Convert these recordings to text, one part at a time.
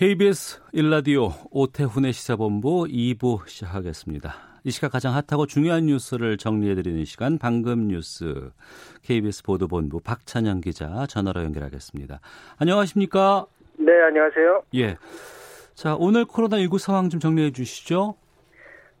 KBS 일라디오 오태훈의 시사본부 2부 시작하겠습니다. 이 시각 가장 핫하고 중요한 뉴스를 정리해드리는 시간 방금 뉴스 KBS 보도본부 박찬영 기자 전화로 연결하겠습니다. 안녕하십니까? 네, 안녕하세요. 예. 자, 오늘 코로나19 상황 좀 정리해 주시죠.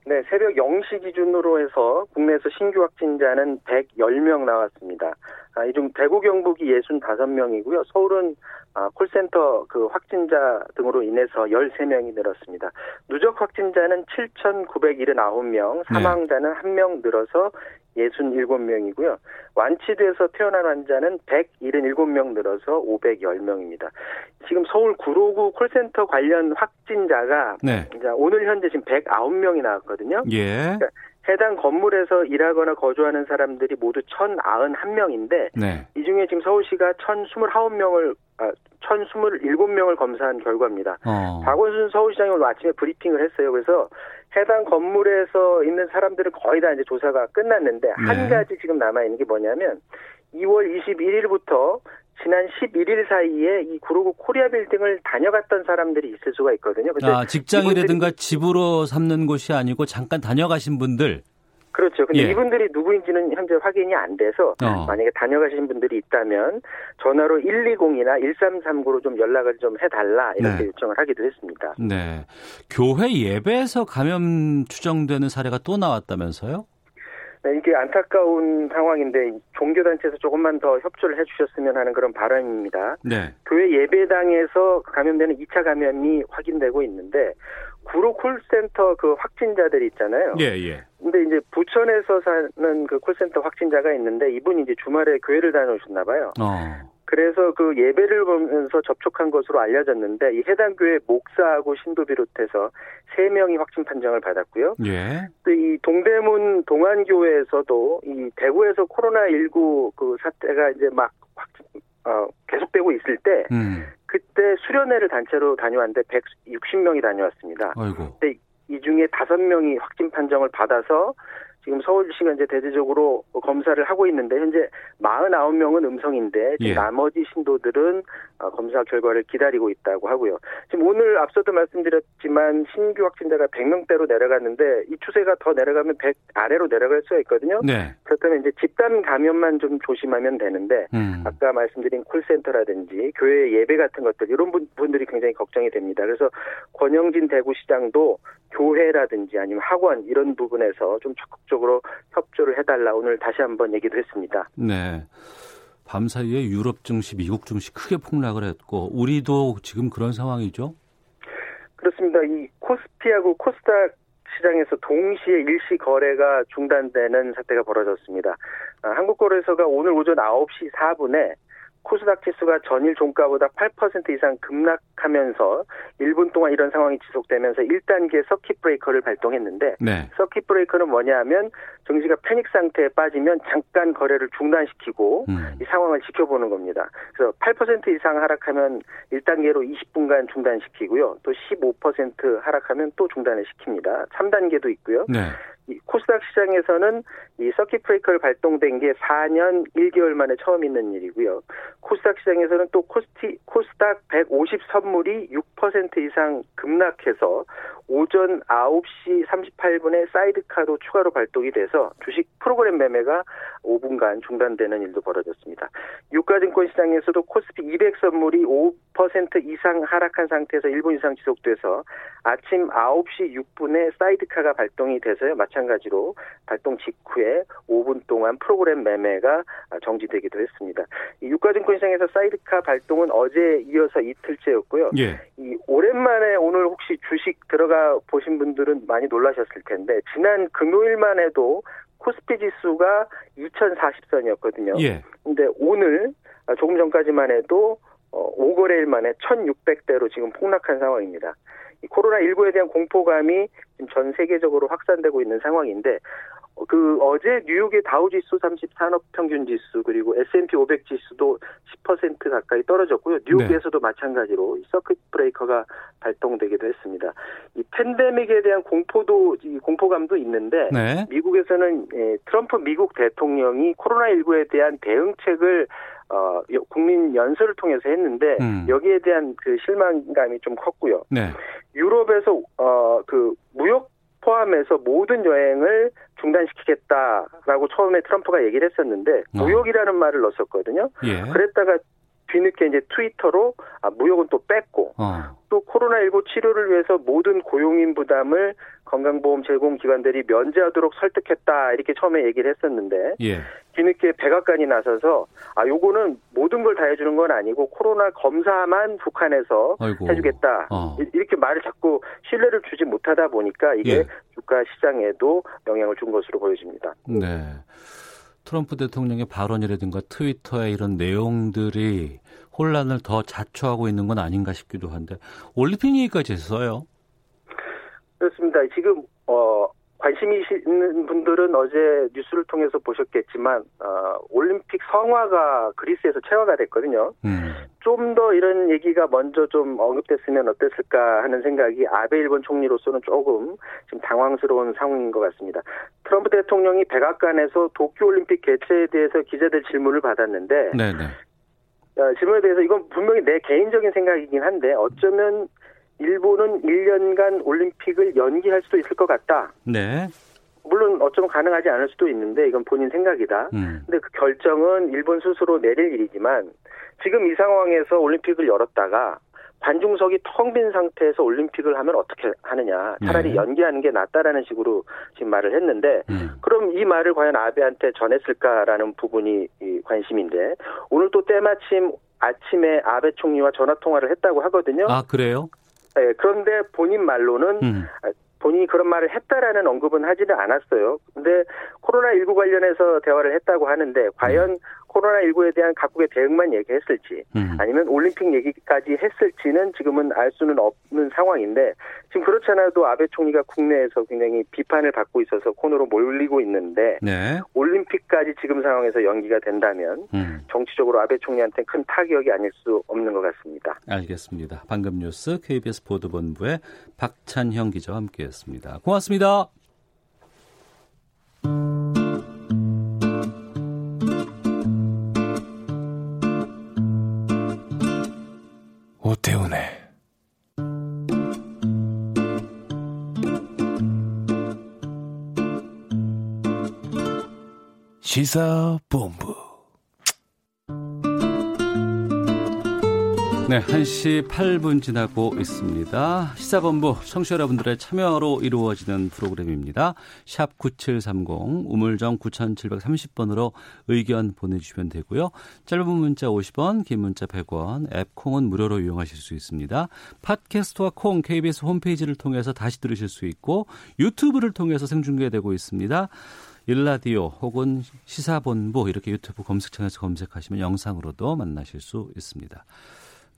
네, 새벽 0시 기준으로 해서 국내에서 신규 확진자는 110명 나왔습니다. 아, 이중 대구 경북이 65명이고요. 서울은 아, 콜센터 그 확진자 등으로 인해서 13명이 늘었습니다. 누적 확진자는 7,979명, 사망자는 1명 늘어서 67명이고요. 완치돼서 태어난 환자는 177명 늘어서 510명입니다. 지금 서울 구로구 콜센터 관련 확진자가 네. 이제 오늘 현재 지금 109명이 나왔거든요. 예. 해당 건물에서 일하거나 거주하는 사람들이 모두 1,091명인데 네. 이 중에 지금 서울시가 1,029명을 아, 1,027명을 검사한 결과입니다. 어. 박원순 서울시장이 오늘 아침에 브리핑을 했어요. 그래서 해당 건물에서 있는 사람들은 거의 다 이제 조사가 끝났는데 한 네. 가지 지금 남아 있는 게 뭐냐면 2월 21일부터 지난 11일 사이에 이 구로구 코리아 빌딩을 다녀갔던 사람들이 있을 수가 있거든요. 근데 아, 직장이라든가 집으로 삼는 곳이 아니고 잠깐 다녀가신 분들. 그렇죠. 근데 예. 이분들이 누구인지는 현재 확인이 안 돼서 어. 만약에 다녀가신 분들이 있다면 전화로 120이나 1339로 좀 연락을 좀 해달라 이렇게 네. 요청을 하기도 했습니다. 네. 교회 예배에서 감염 추정되는 사례가 또 나왔다면서요? 네, 이게 안타까운 상황인데 종교단체에서 조금만 더 협조를 해주셨으면 하는 그런 바람입니다. 네. 교회 예배당에서 감염되는 2차 감염이 확인되고 있는데 구로 콜센터 그 확진자들 있잖아요. 예, 예. 근데 이제 부천에서 사는 그 콜센터 확진자가 있는데 이분이 이제 주말에 교회를 다녀오셨나 봐요. 어. 그래서 그 예배를 보면서 접촉한 것으로 알려졌는데 이 해당 교회 목사하고 신도 비롯해서 세 명이 확진 판정을 받았고요. 예. 또이 동대문 동안교회에서도 이 대구에서 코로나 19 그 사태가 이제 막 확진 어 계속되고 있을 때 음. 그때 수련회를 단체로 다녀왔는데 160명이 다녀왔습니다. 아이고. 근데 이 중에 다섯 명이 확진 판정을 받아서 지금 서울시가 이제 대대적으로 검사를 하고 있는데 현재 49명은 음성인데 예. 나머지 신도들은 어, 검사 결과를 기다리고 있다고 하고요. 지금 오늘 앞서도 말씀드렸지만 신규 확진자가 100명대로 내려갔는데 이 추세가 더 내려가면 100 아래로 내려갈 수가 있거든요. 네. 그렇다면 이제 집단 감염만 좀 조심하면 되는데 음. 아까 말씀드린 콜센터라든지 교회 예배 같은 것들 이런 분, 분들이 굉장히 걱정이 됩니다. 그래서 권영진 대구시장도 교회라든지 아니면 학원 이런 부분에서 좀 적극적으로 협조를 해달라 오늘 다시 한번 얘기도 했습니다. 네. 밤 사이에 유럽 증시, 미국 증시 크게 폭락을 했고 우리도 지금 그런 상황이죠. 그렇습니다. 이 코스피하고 코스닥 시장에서 동시에 일시 거래가 중단되는 사태가 벌어졌습니다. 아, 한국거래소가 오늘 오전 9시 4분에 코스닥 지수가 전일 종가보다 8% 이상 급락 하면서 1분 동안 이런 상황이 지속되면서 1단계 서킷 브레이커를 발동했는데 네. 서킷 브레이커는 뭐냐면 증시가 패닉 상태에 빠지면 잠깐 거래를 중단시키고 음. 이 상황을 지켜보는 겁니다. 그래서 8% 이상 하락하면 1단계로 20분간 중단시키고요. 또 15% 하락하면 또 중단을 시킵니다. 3단계도 있고요. 네. 이 코스닥 시장에서는 이 서킷 브레이커를 발동된 게 4년 1개월 만에 처음 있는 일이고요. 코스닥 시장에서는 또 코스티, 코스닥 150 선물 이 6% 이상 급락해서 오전 9시 38분에 사이드카도 추가로 발동이 돼서 주식 프로그램 매매가 5분간 중단되는 일도 벌어졌습니다. 유가증권 시장에서도 코스피 200 선물이 5% 이상 하락한 상태에서 1분 이상 지속돼서 아침 9시 6분에 사이드카가 발동이 돼서요. 마찬가지로 발동 직후에 5분 동안 프로그램 매매가 정지되기도 했습니다. 이 유가증권 시장에서 사이드카 발동은 어제 이어서 이틀째였고요. 예. 이 오랜만에 오늘 혹시 주식 들어가 보신 분들은 많이 놀라셨을 텐데 지난 금요일만 해도 코스피 지수가 2040선이었거든요. 예. 근데 오늘 조금 전까지만 해도 어, 5거래일 만에 1,600대로 지금 폭락한 상황입니다. 이 코로나19에 대한 공포감이 지금 전 세계적으로 확산되고 있는 상황인데 어, 그 어제 뉴욕의 다우지수 30 산업평균지수 그리고 S&P 500 지수도 10% 가까이 떨어졌고요. 뉴욕에서도 네. 마찬가지로 이 서킷 브레이커가 발동되기도 했습니다. 이 팬데믹에 대한 공포도 이 공포감도 있는데 네. 미국에서는 예, 트럼프 미국 대통령이 코로나19에 대한 대응책을 어, 국민 연설을 통해서 했는데 음. 여기에 대한 그 실망감이 좀 컸고요. 네. 유럽에서 어, 그 무역 포함해서 모든 여행을 중단시키겠다라고 처음에 트럼프가 얘기를 했었는데 어. 무역이라는 말을 넣었었거든요. 예. 그랬다가 뒤늦게 이제 트위터로 아, 무역은 또 뺐고 어. 또 코로나19 치료를 위해서 모든 고용인 부담을 건강보험 제공 기관들이 면제하도록 설득했다 이렇게 처음에 얘기를 했었는데 예. 뒤늦게 백악관이 나서서 아 요거는 모든 걸 다 해주는 건 아니고 코로나 검사만 북한에서 아이고. 해주겠다 어. 이렇게 말을 자꾸 신뢰를 주지 못하다 보니까 이게 예. 주가 시장에도 영향을 준 것으로 보여집니다. 네. 트럼프 대통령의 발언이라든가 트위터의 이런 내용들이 혼란을 더 자초하고 있는 건 아닌가 싶기도 한데 올림픽 얘기까지 했어요. 그렇습니다. 지금 어 관심이 있는 분들은 어제 뉴스를 통해서 보셨겠지만 어, 올림픽 성화가 그리스에서 체화가 됐거든요. 음. 좀더 이런 얘기가 먼저 좀 언급됐으면 어땠을까 하는 생각이 아베 일본 총리로서는 조금 좀 당황스러운 상황인 것 같습니다. 트럼프 대통령이 백악관에서 도쿄올림픽 개최에 대해서 기자들 질문을 받았는데 네네. 어, 질문에 대해서 이건 분명히 내 개인적인 생각이긴 한데 어쩌면 일본은 1년간 올림픽을 연기할 수도 있을 것 같다. 네. 물론 어쩌면 가능하지 않을 수도 있는데 이건 본인 생각이다. 음. 근데 그 결정은 일본 스스로 내릴 일이지만 지금 이 상황에서 올림픽을 열었다가 관중석이 텅 빈 상태에서 올림픽을 하면 어떻게 하느냐. 차라리 네. 연기하는 게 낫다라는 식으로 지금 말을 했는데 음. 그럼 이 말을 과연 아베한테 전했을까라는 부분이 관심인데 오늘 또 때마침 아침에 아베 총리와 전화 통화를 했다고 하거든요. 아 그래요? 네, 그런데 본인 말로는 음. 본인이 그런 말을 했다라는 언급은 하지는 않았어요. 근데 코로나19 관련해서 대화를 했다고 하는데 과연 음. 코로나19에 대한 각국의 대응만 얘기했을지 음. 아니면 올림픽 얘기까지 했을지는 지금은 알 수는 없는 상황인데 지금 그렇잖아도 아베 총리가 국내에서 굉장히 비판을 받고 있어서 코너로 몰리고 있는데 네. 올림픽까지 지금 상황에서 연기가 된다면 음. 정치적으로 아베 총리한테 큰 타격이 아닐 수 없는 것 같습니다. 알겠습니다. 방금 뉴스 KBS 보도본부의 박찬형 기자와 함께했습니다. 고맙습니다. 오태훈의 시사본부 네, 1시 8분 지나고 있습니다. 시사본부 청취자 여러분들의 참여로 이루어지는 프로그램입니다. 샵 9730 우물정 9730번으로 의견 보내주시면 되고요. 짧은 문자 50원, 긴 문자 100원, 앱 콩은 무료로 이용하실 수 있습니다. 팟캐스트와 콩 KBS 홈페이지를 통해서 다시 들으실 수 있고 유튜브를 통해서 생중계되고 있습니다. 일라디오 혹은 시사본부 이렇게 유튜브 검색창에서 검색하시면 영상으로도 만나실 수 있습니다.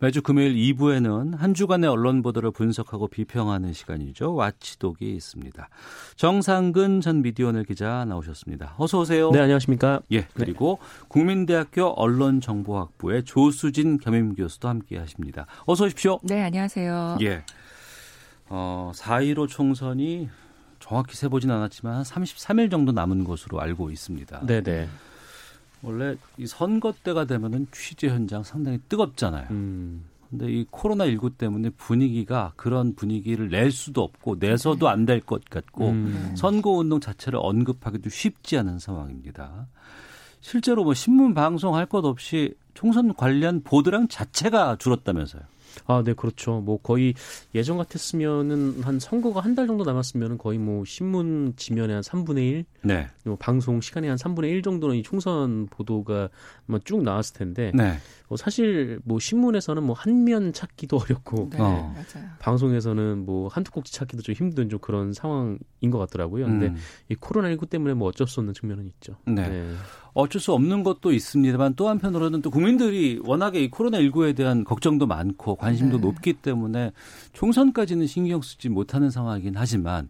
매주 금요일 2부에는 한 주간의 언론 보도를 분석하고 비평하는 시간이죠. 와치독이 있습니다. 정상근 전 미디어널 기자 나오셨습니다. 어서 오세요. 네, 안녕하십니까? 예, 그리고 네. 국민대학교 언론정보학부의 조수진 겸임 교수도 함께 하십니다. 어서 오십시오. 네, 안녕하세요. 예. 어, 4.15 총선이 정확히 세보진 않았지만 한 33일 정도 남은 것으로 알고 있습니다. 네네. 네. 원래 이 선거 때가 되면은 취재 현장 상당히 뜨겁잖아요. 음. 근데 이 코로나 19 때문에 분위기가 그런 분위기를 낼 수도 없고 내서도 안 될 것 같고 음. 선거 운동 자체를 언급하기도 쉽지 않은 상황입니다. 실제로 뭐 신문 방송 할 것 없이 총선 관련 보도량 자체가 줄었다면서요. 아, 네, 그렇죠. 뭐 거의 예전 같았으면은 한 선거가 한 달 정도 남았으면은 거의 뭐 신문 지면에 한 3분의 1, 네. 뭐 방송 시간에 한 3분의 1 정도는 이 총선 보도가 쭉 나왔을 텐데, 네. 어, 사실 뭐 신문에서는 뭐 한 면 찾기도 어렵고, 네, 어. 방송에서는 뭐 한두 꼭지 찾기도 좀 힘든 좀 그런 상황인 것 같더라고요. 근데 음. 이 코로나 19 때문에 뭐 어쩔 수 없는 측면은 있죠. 네. 네. 어쩔 수 없는 것도 있습니다만 또 한편으로는 또 국민들이 워낙에 이 코로나19에 대한 걱정도 많고 관심도 네. 높기 때문에 총선까지는 신경 쓰지 못하는 상황이긴 하지만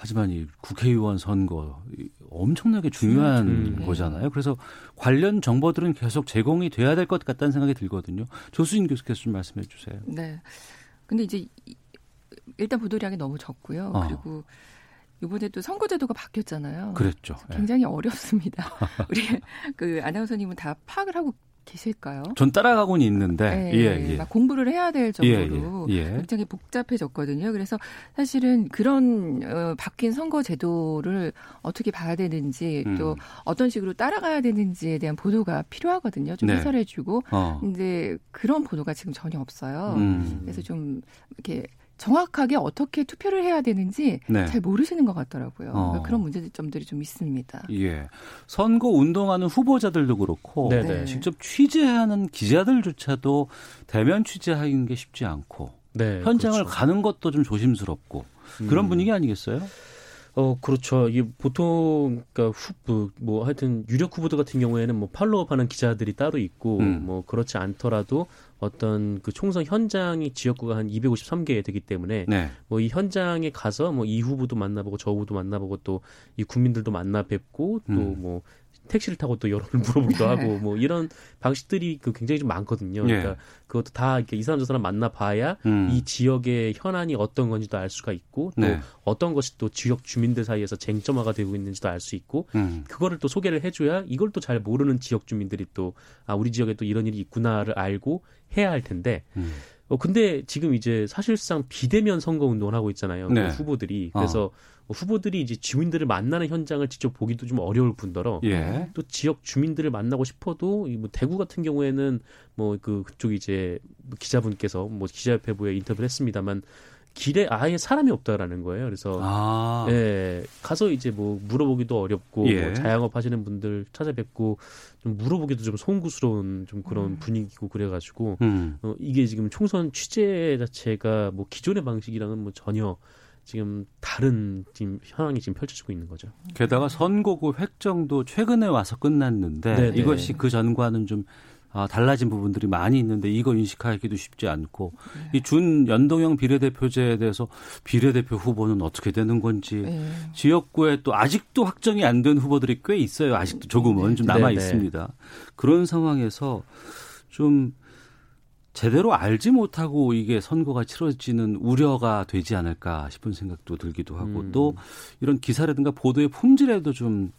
하지만 이 국회의원 선거 엄청나게 중요한 음. 거잖아요. 그래서 관련 정보들은 계속 제공이 돼야 될 것 같다는 생각이 들거든요. 조수진 교수께서 좀 말씀해 주세요. 네. 근데 이제 일단 보도량이 너무 적고요. 어. 그리고 이번에 또 선거제도가 바뀌었잖아요. 그랬죠. 굉장히 네. 어렵습니다. 우리 그 아나운서님은 다 파악을 하고 계실까요? 전 따라가고는 있는데 네, 예, 예. 막 공부를 해야 될 정도로 예, 예, 예. 굉장히 복잡해졌거든요. 그래서 사실은 그런 어, 바뀐 선거 제도를 어떻게 봐야 되는지 음. 또 어떤 식으로 따라가야 되는지에 대한 보도가 필요하거든요. 좀 네. 해설해주고 어. 근데 그런 보도가 지금 전혀 없어요. 음. 그래서 좀 이렇게 정확하게 어떻게 투표를 해야 되는지 네. 잘 모르시는 것 같더라고요. 어. 그러니까 그런 문제점들이 좀 있습니다. 예. 선거 운동하는 후보자들도 그렇고 네 직접 취재하는 기자들조차도 대면 취재하는 게 쉽지 않고 네, 현장을 그렇죠. 가는 것도 좀 조심스럽고 그런 음. 분위기 아니겠어요? 어, 그렇죠. 이게 보통, 그니까 후보, 뭐 하여튼 유력 후보들 같은 경우에는 뭐 팔로업 하는 기자들이 따로 있고, 음. 뭐 그렇지 않더라도 어떤 그 총선 현장이 지역구가 한 253개 되기 때문에 네. 뭐이 현장에 가서 뭐 이 후보도 만나보고 저 후보도 만나보고 또 이 국민들도 만나 뵙고 또뭐 음. 뭐 택시를 타고 또 여론을 물어보기도 네. 하고 뭐 이런 방식들이 그 굉장히 좀 많거든요. 예. 그러니까 그것도 다 이렇게 이 사람 저 사람 만나봐야 음. 이 지역의 현안이 어떤 건지도 알 수가 있고 또 네. 어떤 것이 또 지역 주민들 사이에서 쟁점화가 되고 있는지도 알 수 있고 음. 그거를 또 소개를 해줘야 이걸 또 잘 모르는 지역 주민들이 또 아 우리 지역에 또 이런 일이 있구나를 알고 해야 할 텐데. 음. 어 근데 지금 이제 사실상 비대면 선거 운동을 하고 있잖아요. 그 네. 그 후보들이 그래서 어. 후보들이 이제 주민들을 만나는 현장을 직접 보기도 좀 어려울 뿐더러 예. 또 지역 주민들을 만나고 싶어도 뭐 대구 같은 경우에는 뭐 그 그쪽 이제 기자분께서 뭐 기자협회부에 인터뷰를 했습니다만 길에 아예 사람이 없다라는 거예요. 그래서 아. 예, 가서 이제 뭐 물어보기도 어렵고 예. 뭐 자영업 하시는 분들 찾아뵙고 좀 물어보기도 좀 송구스러운 좀 그런 음. 분위기고 그래가지고 음. 어, 이게 지금 총선 취재 자체가 뭐 기존의 방식이랑은 뭐 전혀 지금 다른 지금 현황이 지금 펼쳐지고 있는 거죠. 게다가 선거구 획정도 최근에 와서 끝났는데 네네. 네. 이것이 그 전과는 좀 아, 달라진 부분들이 많이 있는데 이거 인식하기도 쉽지 않고 네. 이준 연동형 비례대표제에 대해서 비례대표 후보는 어떻게 되는 건지 네. 지역구에 또 아직도 확정이 안 된 후보들이 꽤 있어요. 아직도 조금은 네. 좀 남아 네, 네. 있습니다. 그런 상황에서 좀 제대로 알지 못하고 이게 선거가 치러지는 우려가 되지 않을까 싶은 생각도 들기도 하고 음. 또 이런 기사라든가 보도의 품질에도 좀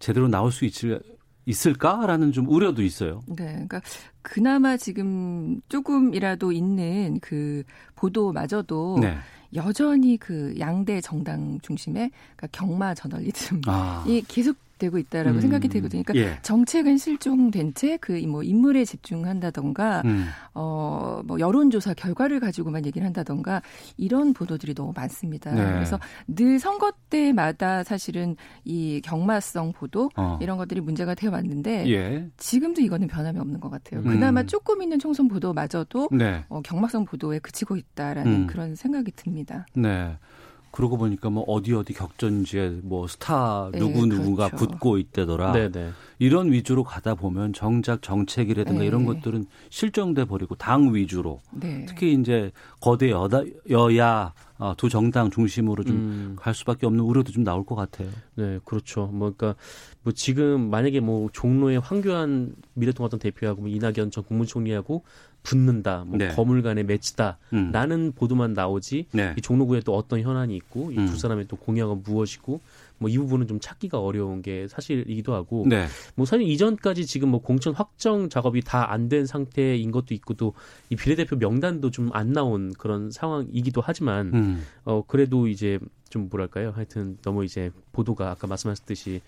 제대로 나올 수 있을 있을까라는 좀 우려도 있어요. 네, 그러니까 그나마 지금 조금이라도 있는 그 보도마저도 네. 여전히 그 양대 정당 중심의 그러니까 경마 저널리즘이 아. 계속 되고 있다라고 음. 생각이 되거든요. 그러니까 예. 정책은 실종된 채 그 뭐 인물에 집중한다던가 음. 어뭐 여론조사 결과를 가지고만 얘기를 한다던가 이런 보도들이 너무 많습니다. 네. 그래서 늘 선거 때마다 사실은 이 경마성 보도 어. 이런 것들이 문제가 되어 왔는데 예. 지금도 이거는 변함이 없는 것 같아요. 음. 그나마 조금 있는 총선 보도마저도 네. 어, 경마성 보도에 그치고 있다라는 음. 그런 생각이 듭니다. 네. 그러고 보니까 뭐 어디 어디 격전지에 뭐 스타 네, 누구 누구가 그렇죠. 붙고 있대더라. 네네. 네. 이런 위주로 가다 보면 정작 정책이라든가 네. 이런 것들은 실정돼 버리고 당 위주로 네. 특히 이제 거대 여다, 여야 어, 두 정당 중심으로 좀갈 음. 수밖에 없는 우려도 좀 나올 것 같아요. 네, 그렇죠. 뭐 그러니까 뭐 지금 만약에 뭐 종로의 황교안 미래통합당 대표하고 뭐 이낙연 전 국무총리하고 붙는다, 뭐 네. 거물간의 매치다라는 음. 보도만 나오지 네. 이 종로구에 또 어떤 현안이 있고 이두 음. 사람의 또 공약은 무엇이고 뭐 이 부분은 좀 찾기가 어려운 게 사실이기도 하고 네. 뭐 사실 이전까지 지금 뭐 공천 확정 작업이 다 안 된 상태인 것도 있고 또 이 비례대표 명단도 좀 안 나온 그런 상황이기도 하지만 음. 어 그래도 이제 좀 뭐랄까요 하여튼 너무 이제 보도가 아까 말씀하셨듯이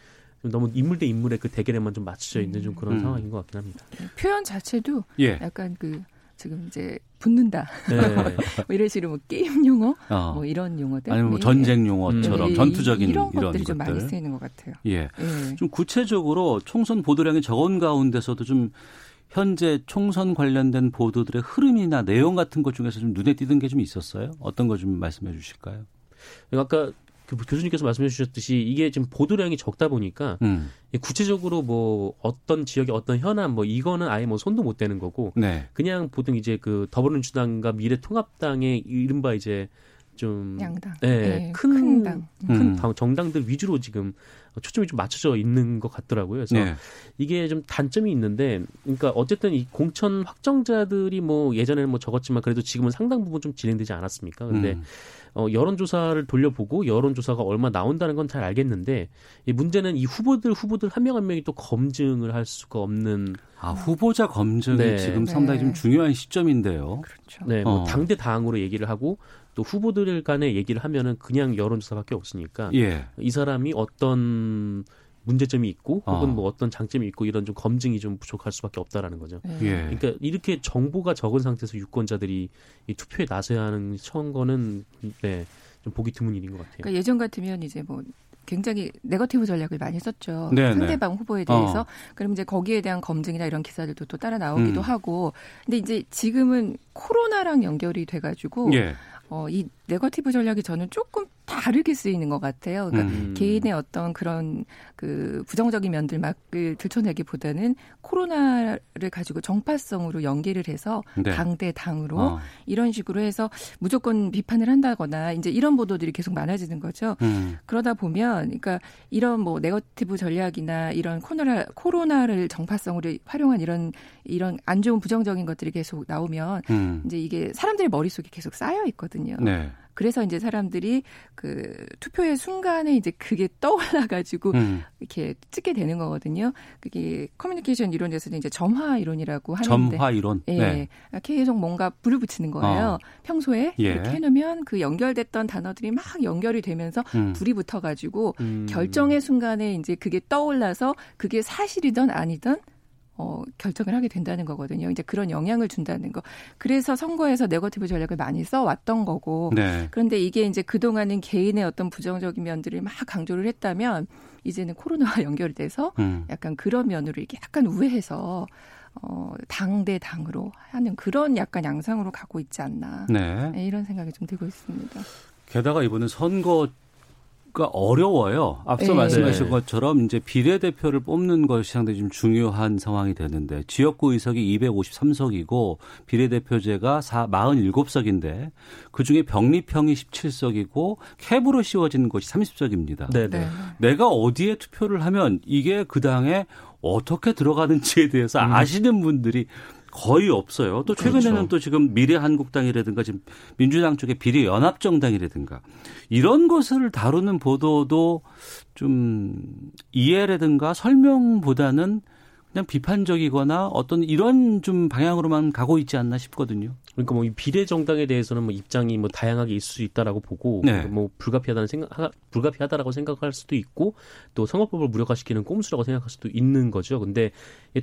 너무 인물 대 인물의 그 대결에만 좀 맞춰져 있는 좀 그런 음. 상황인 것 같긴 합니다. 표현 자체도 예. 약간 그 지금 이제 붙는다. 네. 뭐 이런 식으로 뭐 게임 용어, 어. 뭐 이런 용어들, 아니면 뭐 전쟁 용어처럼 음. 전투적인 이런, 이런 것들이 좀 많이 쓰이는 것 같아요. 예. 예. 좀 구체적으로 총선 보도량이 적은 가운데서도 좀 현재 총선 관련된 보도들의 흐름이나 내용 같은 것 중에서 좀 눈에 띄는 게 좀 있었어요? 어떤 거 좀 말씀해 주실까요? 아까 그 교수님께서 말씀해 주셨듯이 이게 지금 보도량이 적다 보니까 음. 구체적으로 뭐 어떤 지역의 어떤 현안 뭐 이거는 아예 뭐 손도 못 대는 거고 네. 그냥 보통 이제 그 더불어민주당과 미래통합당의 이른바 이제 좀 양당, 네, 네 큰, 큰, 당. 큰 음. 정당들 위주로 지금 초점이 좀 맞춰져 있는 것 같더라고요. 그래서 네. 이게 좀 단점이 있는데, 그러니까 어쨌든 이 공천 확정자들이 뭐 예전에는 뭐 적었지만 그래도 지금은 상당 부분 좀 진행되지 않았습니까? 근데 음. 어, 여론조사를 돌려보고 여론조사가 얼마 나온다는 건 잘 알겠는데 이 문제는 이 후보들 후보들 한 명한 한 명이 또 검증을 할 수가 없는 아 후보자 검증이 네. 지금 상당히 좀 네. 중요한 시점인데요. 그렇죠. 네, 뭐 어. 당대 당으로 얘기를 하고 또 후보들 간에 얘기를 하면은 그냥 여론조사밖에 없으니까 예. 이 사람이 어떤 문제점이 있고 혹은 어. 뭐 어떤 장점이 있고 이런 좀 검증이 좀 부족할 수밖에 없다라는 거죠. 예. 예. 그러니까 이렇게 정보가 적은 상태에서 유권자들이 이 투표에 나서야 하는 처음 거는 네, 좀 보기 드문 일인 것 같아요. 그러니까 예전 같으면 이제 뭐 굉장히 네거티브 전략을 많이 썼죠. 네네. 상대방 후보에 대해서. 어. 그럼 이제 거기에 대한 검증이나 이런 기사들도 또 따라 나오기도 음. 하고. 근데 이제 지금은 코로나랑 연결이 돼가지고 예. 어, 이 네거티브 전략이 저는 조금 다르게 쓰이는 것 같아요. 그러니까 음. 개인의 어떤 그런 그 부정적인 면들 막 들춰내기보다는 코로나를 가지고 정파성으로 연계를 해서 네. 당대 당으로 어. 이런 식으로 해서 무조건 비판을 한다거나 이제 이런 보도들이 계속 많아지는 거죠. 음. 그러다 보면 그러니까 이런 뭐 네거티브 전략이나 이런 코로나 코로나를 정파성으로 활용한 이런 이런 안 좋은 부정적인 것들이 계속 나오면 음. 이제 이게 사람들의 머릿속에 계속 쌓여 있거든요. 네. 그래서 이제 사람들이 그 투표의 순간에 이제 그게 떠올라 가지고 음. 이렇게 찍게 되는 거거든요. 그게 커뮤니케이션 이론에서는 이제 점화 이론이라고 하는데 점화 이론. 예. 네. 계속 뭔가 불을 붙이는 거예요. 어. 평소에 예. 이렇게 해 놓으면 그 연결됐던 단어들이 막 연결이 되면서 음. 불이 붙어 가지고 음. 결정의 순간에 이제 그게 떠올라서 그게 사실이든 아니든 어, 결정을 하게 된다는 거거든요. 이제 그런 영향을 준다는 거. 그래서 선거에서 네거티브 전략을 많이 써왔던 거고. 네. 그런데 이게 이제 그동안은 개인의 어떤 부정적인 면들을 막 강조를 했다면 이제는 코로나와 연결돼서 음. 약간 그런 면으로 이렇게 약간 우회해서 어, 당대 당으로 하는 그런 약간 양상으로 가고 있지 않나. 네. 네, 이런 생각이 좀 들고 있습니다. 게다가 이번엔 선거 가 어려워요. 앞서 네. 말씀하신 네. 것처럼 이제 비례대표를 뽑는 것이 상당히 좀 중요한 상황이 되는데 지역구 의석이 253석이고 비례대표제가 47석인데 그중에 병립형이 17석이고 캡으로 씌워진 것이 30석입니다. 네, 네. 내가 어디에 투표를 하면 이게 그 당에 어떻게 들어가는지에 대해서 음. 아시는 분들이 거의 없어요. 또 최근에는 그렇죠. 또 지금 미래한국당이라든가 지금 민주당 쪽의 비례연합정당이라든가 이런 것을 다루는 보도도 좀 이해라든가 설명보다는 그냥 비판적이거나 어떤 이런 좀 방향으로만 가고 있지 않나 싶거든요. 그러니까 뭐 이 비례 정당에 대해서는 뭐 입장이 뭐 다양하게 있을 수 있다라고 보고 네. 뭐 불가피하다는 생각 불가피하다라고 생각할 수도 있고 또 선거법을 무력화시키는 꼼수라고 생각할 수도 있는 거죠. 근데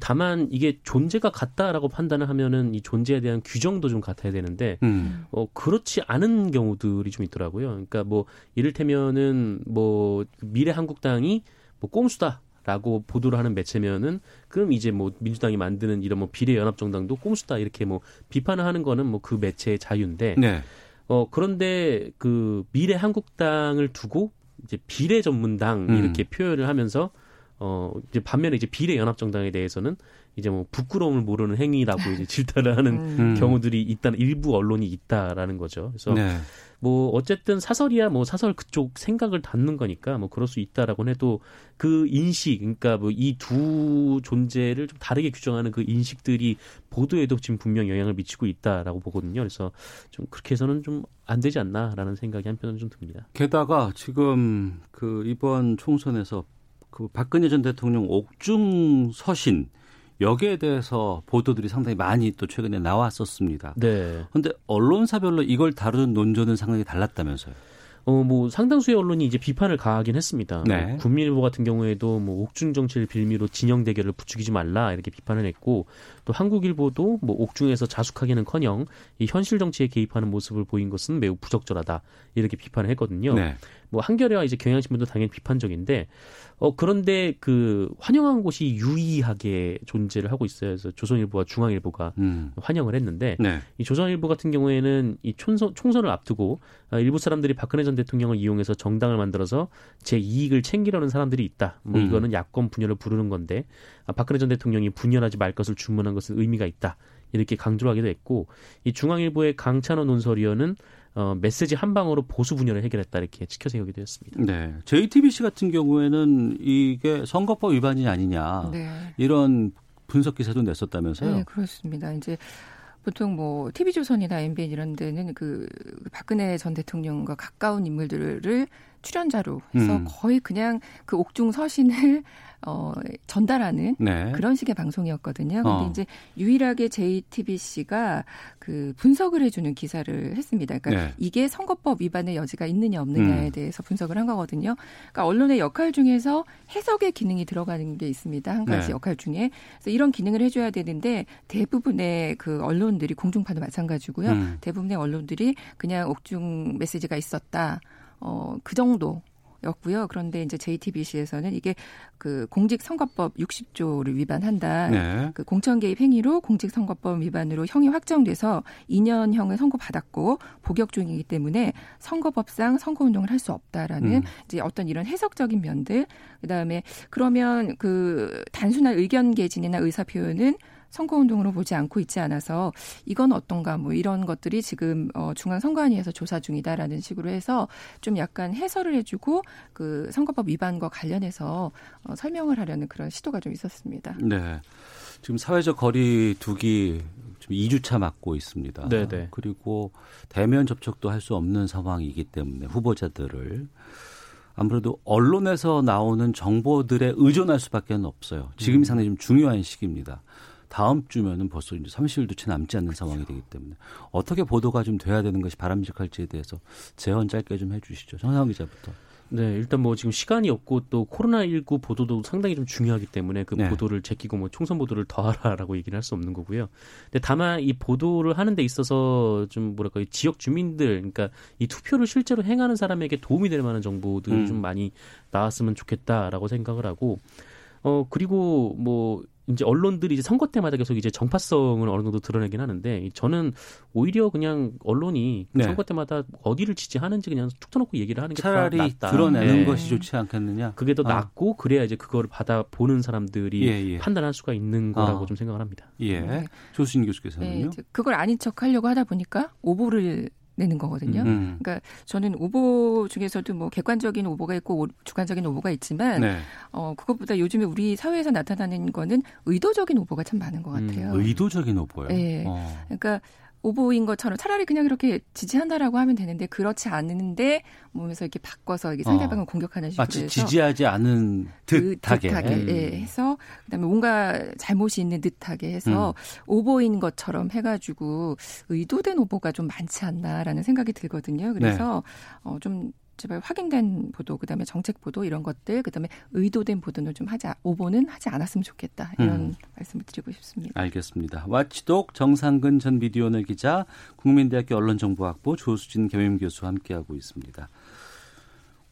다만 이게 존재가 같다라고 판단을 하면은 이 존재에 대한 규정도 좀 같아야 되는데 음. 어 그렇지 않은 경우들이 좀 있더라고요. 그러니까 뭐 이를테면은 뭐 미래 한국당이 뭐 꼼수다 라고 보도를 하는 매체면은 그럼 이제 뭐 민주당이 만드는 이런 뭐 비례 연합 정당도 꼼수다 이렇게 뭐 비판을 하는 거는 뭐 그 매체의 자유인데 네. 어 그런데 그 미래 한국당을 두고 이제 비례 전문당 음. 이렇게 표현을 하면서 어 이제 반면에 이제 비례 연합 정당에 대해서는 이제 뭐 부끄러움을 모르는 행위라고 이제 질타를 하는 음. 경우들이 있다는 일부 언론이 있다라는 거죠. 그래서 네. 뭐 어쨌든 사설이야 뭐 사설 그쪽 생각을 담는 거니까 뭐 그럴 수 있다라고 해도 그 인식 그러니까 뭐 이 두 존재를 좀 다르게 규정하는 그 인식들이 보도에도 지금 분명 영향을 미치고 있다라고 보거든요. 그래서 좀 그렇게 해서는 좀 안 되지 않나라는 생각이 한편은 좀 듭니다. 게다가 지금 그 이번 총선에서 그 박근혜 전 대통령 옥중 서신 여기에 대해서 보도들이 상당히 많이 또 최근에 나왔었습니다. 네. 그런데 언론사별로 이걸 다루는 논조는 상당히 달랐다면서요. 어, 뭐 상당수의 언론이 이제 비판을 가하긴 했습니다. 네. 뭐 국민일보 같은 경우에도 뭐 옥중 정치를 빌미로 진영 대결을 부추기지 말라 이렇게 비판을 했고 또 한국일보도 뭐 옥중에서 자숙하기는 커녕 이 현실 정치에 개입하는 모습을 보인 것은 매우 부적절하다 이렇게 비판을 했거든요. 네. 뭐 한겨레와 이제 경향신문도 당연히 비판적인데 어 그런데 그 환영한 곳이 유의하게 존재를 하고 있어요. 그래서 조선일보와 중앙일보가 음. 환영을 했는데 네. 이 조선일보 같은 경우에는 이 총선 총선을 앞두고 아, 일부 사람들이 박근혜 전 대통령을 이용해서 정당을 만들어서 제 이익을 챙기려는 사람들이 있다. 뭐 음. 이거는 야권 분열을 부르는 건데 아, 박근혜 전 대통령이 분열하지 말 것을 주문한 것은 의미가 있다. 이렇게 강조를 하기도 했고 이 중앙일보의 강찬호 논설위원은 어, 메시지 한 방으로 보수 분열을 해결했다 이렇게 지켜 세우기도 했습니다. 네. JTBC 같은 경우에는 이게 선거법 위반이 아니냐 네. 이런 분석 기사도 냈었다면서요? 네, 그렇습니다. 이제 보통 뭐 TV조선이나 MBN 이런 데는 그 박근혜 전 대통령과 가까운 인물들을 출연자로 해서 음. 거의 그냥 그 옥중 서신을 어, 전달하는 네. 그런 식의 방송이었거든요. 근데 어. 이제 유일하게 JTBC가 그 분석을 해주는 기사를 했습니다. 그러니까 네. 이게 선거법 위반의 여지가 있느냐 없느냐에 음. 대해서 분석을 한 거거든요. 그러니까 언론의 역할 중에서 해석의 기능이 들어가는 게 있습니다. 한 가지 네. 역할 중에. 그래서 이런 기능을 해줘야 되는데 대부분의 그 언론들이 공중파도 마찬가지고요. 음. 대부분의 언론들이 그냥 옥중 메시지가 있었다. 어, 그 정도 였고요. 그런데 이제 JTBC에서는 이게 그 공직선거법 60조를 위반한다. 네. 그 공천 개입 행위로 공직선거법 위반으로 형이 확정돼서 2년형을 선고받았고 복역 중이기 때문에 선거법상 선거운동을 할 수 없다라는 음. 이제 어떤 이런 해석적인 면들. 그다음에 그러면 그 단순한 의견 개진이나 의사 표현은 선거운동으로 보지 않고 있지 않아서 이건 어떤가 뭐 이런 것들이 지금 어 중앙선관위에서 조사 중이다라는 식으로 해서 좀 약간 해설을 해주고 그 선거법 위반과 관련해서 어 설명을 하려는 그런 시도가 좀 있었습니다. 네. 지금 사회적 거리 두기 지금 2주차 맞고 있습니다. 네네. 네. 그리고 대면 접촉도 할 수 없는 상황이기 때문에 후보자들을 아무래도 언론에서 나오는 정보들에 의존할 수밖에 없어요. 지금이 음. 상당히 좀 중요한 시기입니다. 다음 주면은 벌써 이제 30일도 채 남지 않는 그렇죠. 상황이 되기 때문에 어떻게 보도가 좀 돼야 되는 것이 바람직할지에 대해서 재원 짧게 좀 해주시죠. 정상 기자부터. 네, 일단 뭐 지금 시간이 없고 또 코로나19 보도도 상당히 좀 중요하기 때문에 그 네. 보도를 제끼고 뭐 총선 보도를 더 하라라고 얘기를 할 수 없는 거고요. 근데 다만 이 보도를 하는 데 있어서 좀 뭐랄까 이 지역 주민들 그러니까 이 투표를 실제로 행하는 사람에게 도움이 될 만한 정보들이 음. 좀 많이 나왔으면 좋겠다라고 생각을 하고 어 그리고 뭐 이제 언론들이 이제 선거 때마다 계속 이제 정파성을 어느 정도 드러내긴 하는데 저는 오히려 그냥 언론이 네. 선거 때마다 어디를 지지하는지 그냥 툭 터놓고 얘기를 하는 게 차라리 낫다. 드러내는 네. 것이 좋지 않겠느냐. 그게 더 아. 낫고 그래야 이제 그거를 받아 보는 사람들이 예, 예. 판단할 수가 있는 거라고 아. 좀 생각을 합니다. 예. 네. 조수진 교수께서는요. 네, 그걸 아닌 척 하려고 하다 보니까 오보를 내는 거거든요. 음. 그러니까 저는 오보 중에서도 뭐 객관적인 오보가 있고 주관적인 오보가 있지만 네. 어 그것보다 요즘에 우리 사회에서 나타나는 거는 의도적인 오보가 참 많은 것 음, 같아요. 음, 의도적인 오보요. 네. 어. 그러니까 오보인 것처럼 차라리 그냥 이렇게 지지한다라고 하면 되는데 그렇지 않은데 몸에서 이렇게 바꿔서 이게 상대방을 어. 공격하는 식으로 마치 지지하지 않은 그 듯하게, 듯하게 음. 예, 해서 그다음에 뭔가 잘못이 있는 듯하게 해서 음. 오보인 것처럼 해가지고 의도된 오보가 좀 많지 않나라는 생각이 들거든요. 그래서 네. 어, 좀 제발 확인된 보도, 그다음에 정책 보도 이런 것들, 그다음에 의도된 보도는 좀 하지 오보는 하지 않았으면 좋겠다 이런 음. 말씀을 드리고 싶습니다. 알겠습니다. 와치독 정상근 전 미디어널 기자, 국민대학교 언론정보학부 조수진 겸임 교수와 함께하고 있습니다.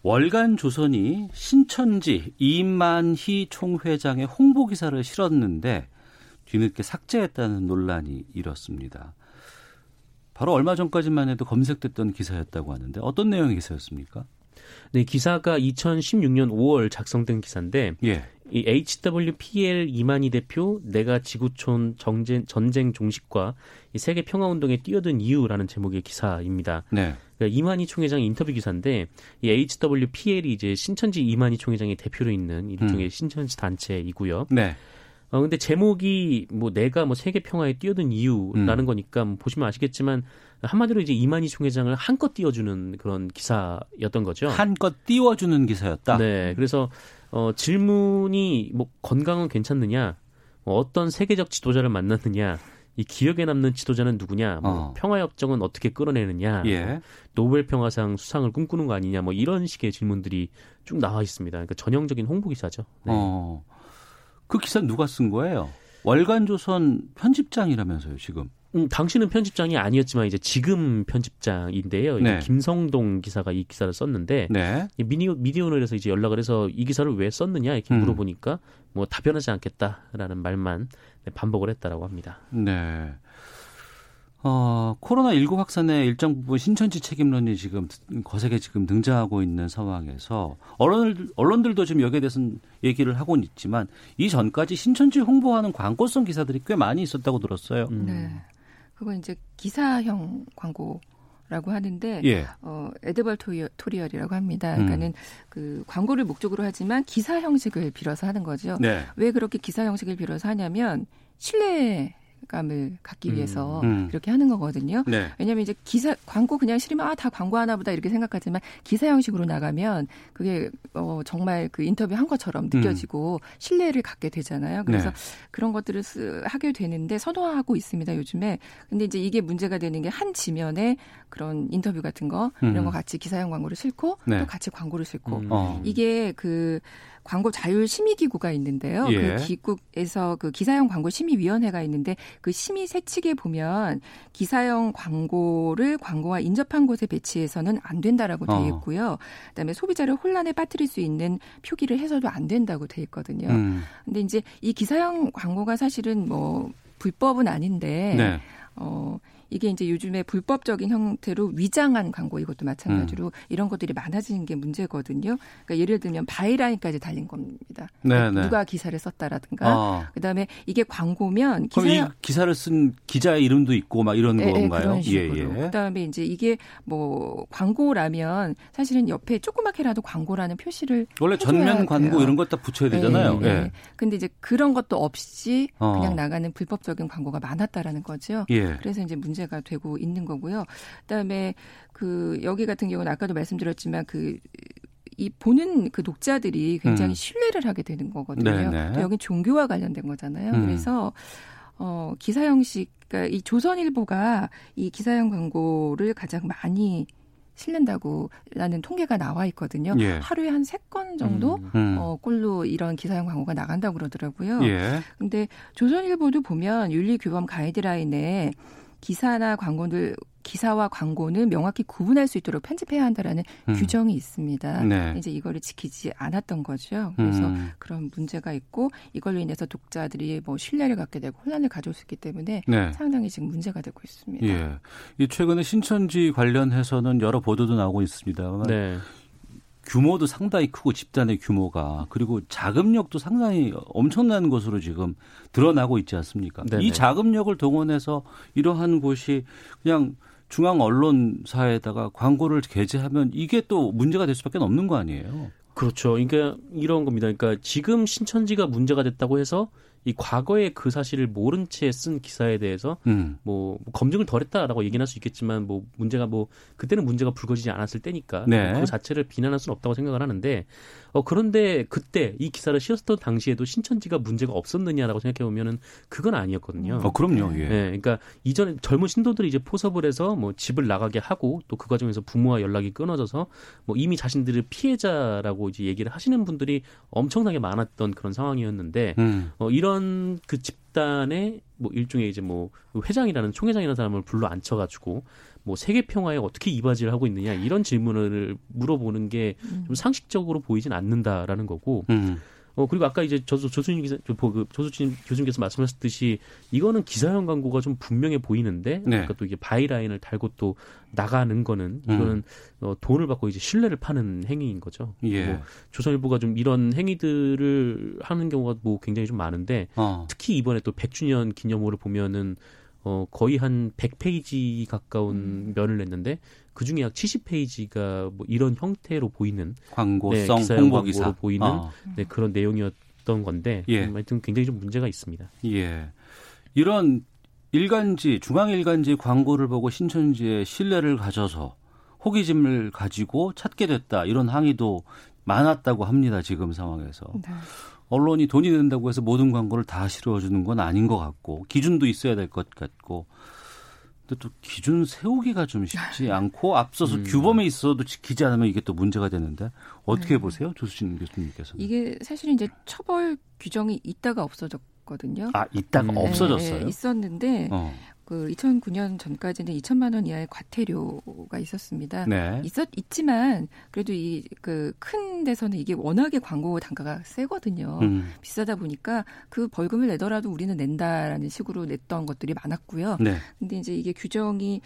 월간 조선이 신천지 이만희 총회장의 홍보 기사를 실었는데 뒤늦게 삭제했다는 논란이 일었습니다. 바로 얼마 전까지만 해도 검색됐던 기사였다고 하는데 어떤 내용의 기사였습니까? 네, 기사가 2016년 5월 작성된 기사인데 예. 이 HWPL 이만희 대표 내가 지구촌 정전, 전쟁 종식과 이 세계 평화 운동에 뛰어든 이유라는 제목의 기사입니다. 네. 그러니까 이만희 총회장 인터뷰 기사인데 이 HWPL이 이제 신천지 이만희 총회장이 대표로 있는 일종의 음. 신천지 단체이고요. 네. 어, 근데 제목이 뭐 내가 뭐 세계 평화에 뛰어든 이유라는 음. 거니까 뭐 보시면 아시겠지만 한마디로 이제 이만희 총회장을 한껏 띄워주는 그런 기사였던 거죠. 한껏 띄워주는 기사였다. 네. 그래서 어, 질문이 뭐 건강은 괜찮느냐, 뭐 어떤 세계적 지도자를 만났느냐, 이 기억에 남는 지도자는 누구냐, 뭐 어. 평화협정은 어떻게 끌어내느냐, 예. 뭐 노벨 평화상 수상을 꿈꾸는 거 아니냐, 뭐 이런 식의 질문들이 쭉 나와 있습니다. 그러니까 전형적인 홍보 기사죠. 네. 어. 그 기사 누가 쓴 거예요? 월간조선 편집장이라면서요, 지금. 음, 당신은 편집장이 아니었지만 이제 지금 편집장인데요. 네. 김성동 기사가 이 기사를 썼는데 네. 미디어 미디어널에서 이제 연락을 해서 이 기사를 왜 썼느냐 이렇게 음. 물어보니까 뭐 답변하지 않겠다라는 말만 반복을 했다라고 합니다. 네. 어, 코로나19 확산의 일정 부분 신천지 책임론이 지금 거세게 지금 등장하고 있는 상황에서 언론들, 언론들도 지금 여기에 대해서는 얘기를 하고는 있지만 이 전까지 신천지 홍보하는 광고성 기사들이 꽤 많이 있었다고 들었어요. 음. 네. 그건 이제 기사형 광고 라고 하는데 예. 어 에드벌 토리얼이라고 합니다. 그러니까는 음. 그 광고를 목적으로 하지만 기사 형식을 빌어서 하는 거죠. 네. 왜 그렇게 기사 형식을 빌어서 하냐면 신뢰 감을 갖기 위해서 음, 음. 그렇게 하는 거거든요. 네. 왜냐하면 이제 기사 광고 그냥 실으면 아다 광고 하나보다 이렇게 생각하지만 기사 형식으로 나가면 그게 어 정말 그 인터뷰 한 것처럼 느껴지고 음. 신뢰를 갖게 되잖아요. 그래서 네. 그런 것들을 쓰, 하게 되는데 선호하고 있습니다 요즘에. 근데 이제 이게 문제가 되는 게 한 지면에 그런 인터뷰 같은 거 이런 거 음. 같이 기사형 광고를 싣고 네. 또 같이 광고를 싣고 음. 어. 이게 그 광고 자율 심의 기구가 있는데요. 그 예. 그 기구에서 그 기사형 광고 심의 위원회가 있는데 그 심의 세칙에 보면 기사형 광고를 광고와 인접한 곳에 배치해서는 안 된다라고 돼 어. 있고요. 어. 그다음에 소비자를 혼란에 빠뜨릴 수 있는 표기를 해서도 안 된다고 돼 있거든요. 음. 근데 이제 이 기사형 광고가 사실은 뭐 불법은 아닌데 네. 어 이게 이제 요즘에 불법적인 형태로 위장한 광고 이것도 마찬가지로 음. 이런 것들이 많아지는 게 문제거든요. 그러니까 예를 들면 바이라인까지 달린 겁니다. 네, 그러니까 네. 누가 기사를 썼다라든가 어. 그다음에 이게 광고면 기사 이 기사를 쓴 기자의 이름도 있고 막 이런 네, 건가요? 예, 예. 그다음에 이제 이게 뭐 광고라면 사실은 옆에 조그맣게라도 광고라는 표시를 원래 전면 광고 이런 것 다 붙여야 네, 되잖아요. 예. 예. 근데 이제 그런 것도 없이 어. 그냥 나가는 불법적인 광고가 많았다라는 거죠. 예. 그래서 이제 문제 문제가 되고 있는 거고요. 그다음에 그 여기 같은 경우는 아까도 말씀드렸지만 그 이 보는 그 독자들이 굉장히 음. 신뢰를 하게 되는 거거든요. 네네. 여기 종교와 관련된 거잖아요. 음. 그래서 어 기사 형식 그러니까 이 조선일보가 이 기사형 광고를 가장 많이 실는다고 라는 통계가 나와 있거든요. 예. 하루에 한 세 건 정도 음. 음. 어, 꼴로 이런 기사형 광고가 나간다고 그러더라고요. 예. 근데 조선일보도 보면 윤리규범 가이드라인에 기사나 광고들 기사와 광고는 명확히 구분할 수 있도록 편집해야 한다라는 음. 규정이 있습니다. 네. 이제 이거를 지키지 않았던 거죠. 그래서 음. 그런 문제가 있고 이걸로 인해서 독자들이 뭐 신뢰를 갖게 되고 혼란을 가져올 수 있기 때문에 네. 상당히 지금 문제가 되고 있습니다. 예. 이 최근에 신천지 관련해서는 여러 보도도 나오고 있습니다. 네. 규모도 상당히 크고 집단의 규모가 그리고 자금력도 상당히 엄청난 것으로 지금 드러나고 있지 않습니까? 네네. 이 자금력을 동원해서 이러한 곳이 그냥 중앙 언론사에다가 광고를 게재하면 이게 또 문제가 될 수밖에 없는 거 아니에요? 그렇죠. 그러니까 이런 겁니다. 그러니까 지금 신천지가 문제가 됐다고 해서 이 과거에 그 사실을 모른 채 쓴 기사에 대해서 음. 뭐 검증을 덜했다라고 얘기할 수 있겠지만 뭐 문제가 뭐 그때는 문제가 불거지지 않았을 때니까 네. 그 자체를 비난할 수는 없다고 생각을 하는데 어 그런데 그때 이 기사를 씌웠던 당시에도 신천지가 문제가 없었느냐라고 생각해 보면은 그건 아니었거든요. 어 그럼요. 예. 네, 그러니까 이전에 젊은 신도들이 이제 포섭을 해서 뭐 집을 나가게 하고 또 그 과정에서 부모와 연락이 끊어져서 뭐 이미 자신들을 피해자라고 이제 얘기를 하시는 분들이 엄청나게 많았던 그런 상황이었는데 음. 어 이런 그 집 단의 뭐 일종의 이제 뭐 회장이라는 총회장이라는 사람을 불러 앉혀가지고 뭐 세계 평화에 어떻게 이바지를 하고 있느냐 이런 질문을 물어보는 게좀 음. 상식적으로 보이진 않는다라는 거고. 음. 어 그리고 아까 이제 저수 조수진 기자 그 조수진 교수님께서 말씀하셨듯이 이거는 기사형 광고가 좀 분명해 보이는데 네. 그러니까 또 이게 바이라인을 달고 또 나가는 거는 음. 이거는 음. 어, 돈을 받고 이제 신뢰를 파는 행위인 거죠. 예. 뭐 조선일보가 좀 이런 행위들을 하는 경우가 뭐 굉장히 좀 많은데 어. 특히 이번에 또 100주년 기념호를 보면은 어, 거의 한 100페이지 가까운 음. 면을 냈는데 그 중에 약 70페이지가 뭐 이런 형태로 보이는 광고성 네, 홍보 기사 보이는 어. 네, 그런 내용이었던 건데 예. 음, 하여튼 굉장히 좀 문제가 있습니다. 예. 이런 일간지 중앙 일간지 광고를 보고 신천지의 신뢰를 가져서 호기심을 가지고 찾게 됐다 이런 항의도 많았다고 합니다 지금 상황에서. 네. 언론이 돈이 된다고 해서 모든 광고를 다 실어주는 건 아닌 것 같고 기준도 있어야 될 것 같고 근데 또 기준 세우기가 좀 쉽지 않고 앞서서 음. 규범에 있어도 지키지 않으면 이게 또 문제가 되는데 어떻게 네. 보세요 조수진 교수님께서 이게 사실은 이제 처벌 규정이 있다가 없어졌거든요. 아 있다가 음. 없어졌어요? 네, 있었는데 어. 그 2009년 전까지는 2천만 원 이하의 과태료가 있었습니다. 네. 있었 있지만 그래도 이 그 큰 데서는 이게 워낙에 광고 단가가 세거든요. 음. 비싸다 보니까 그 벌금을 내더라도 우리는 낸다라는 식으로 냈던 것들이 많았고요. 네. 근데 이제 이게 규정이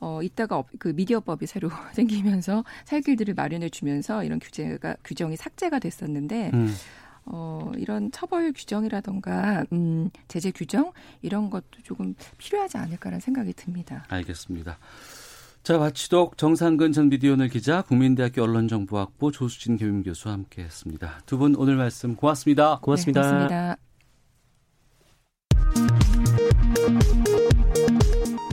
어, 이따가 그 미디어법이 새로 생기면서 살 길들을 마련해 주면서 이런 규제가, 규정이 삭제가 됐었는데, 음. 어, 이런 처벌 규정이라던가, 음, 제재 규정, 이런 것도 조금 필요하지 않을까라는 생각이 듭니다. 알겠습니다. 자, 마치독 정상근 전 미디어널 기자, 국민대학교 언론정보학부 조수진 교육교수와 함께 했습니다. 두 분 오늘 말씀 고맙습니다. 고맙습니다. 네, 고맙습니다.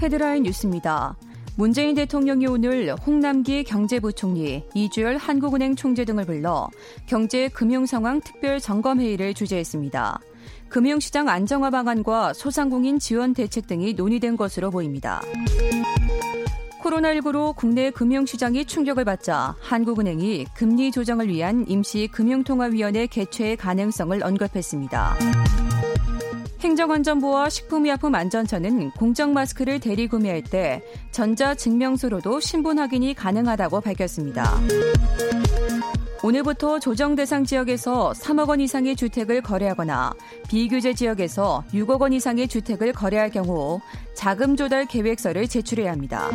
헤드라인 뉴스입니다. 문재인 대통령이 오늘 홍남기 경제부총리, 이주열 한국은행 총재 등을 불러 경제 금융 상황 특별 점검 회의를 주재했습니다. 금융시장 안정화 방안과 소상공인 지원 대책 등이 논의된 것으로 보입니다. 코로나19로 국내 금융시장이 충격을 받자 한국은행이 금리 조정을 위한 임시 금융통화위원회 개최의 가능성을 언급했습니다. 행정안전부와 식품의약품안전처는 공적 마스크를 대리 구매할 때 전자 증명서로도 신분 확인이 가능하다고 밝혔습니다. 오늘부터 조정 대상 지역에서 3억 원 이상의 주택을 거래하거나 비규제 지역에서 6억 원 이상의 주택을 거래할 경우 자금 조달 계획서를 제출해야 합니다.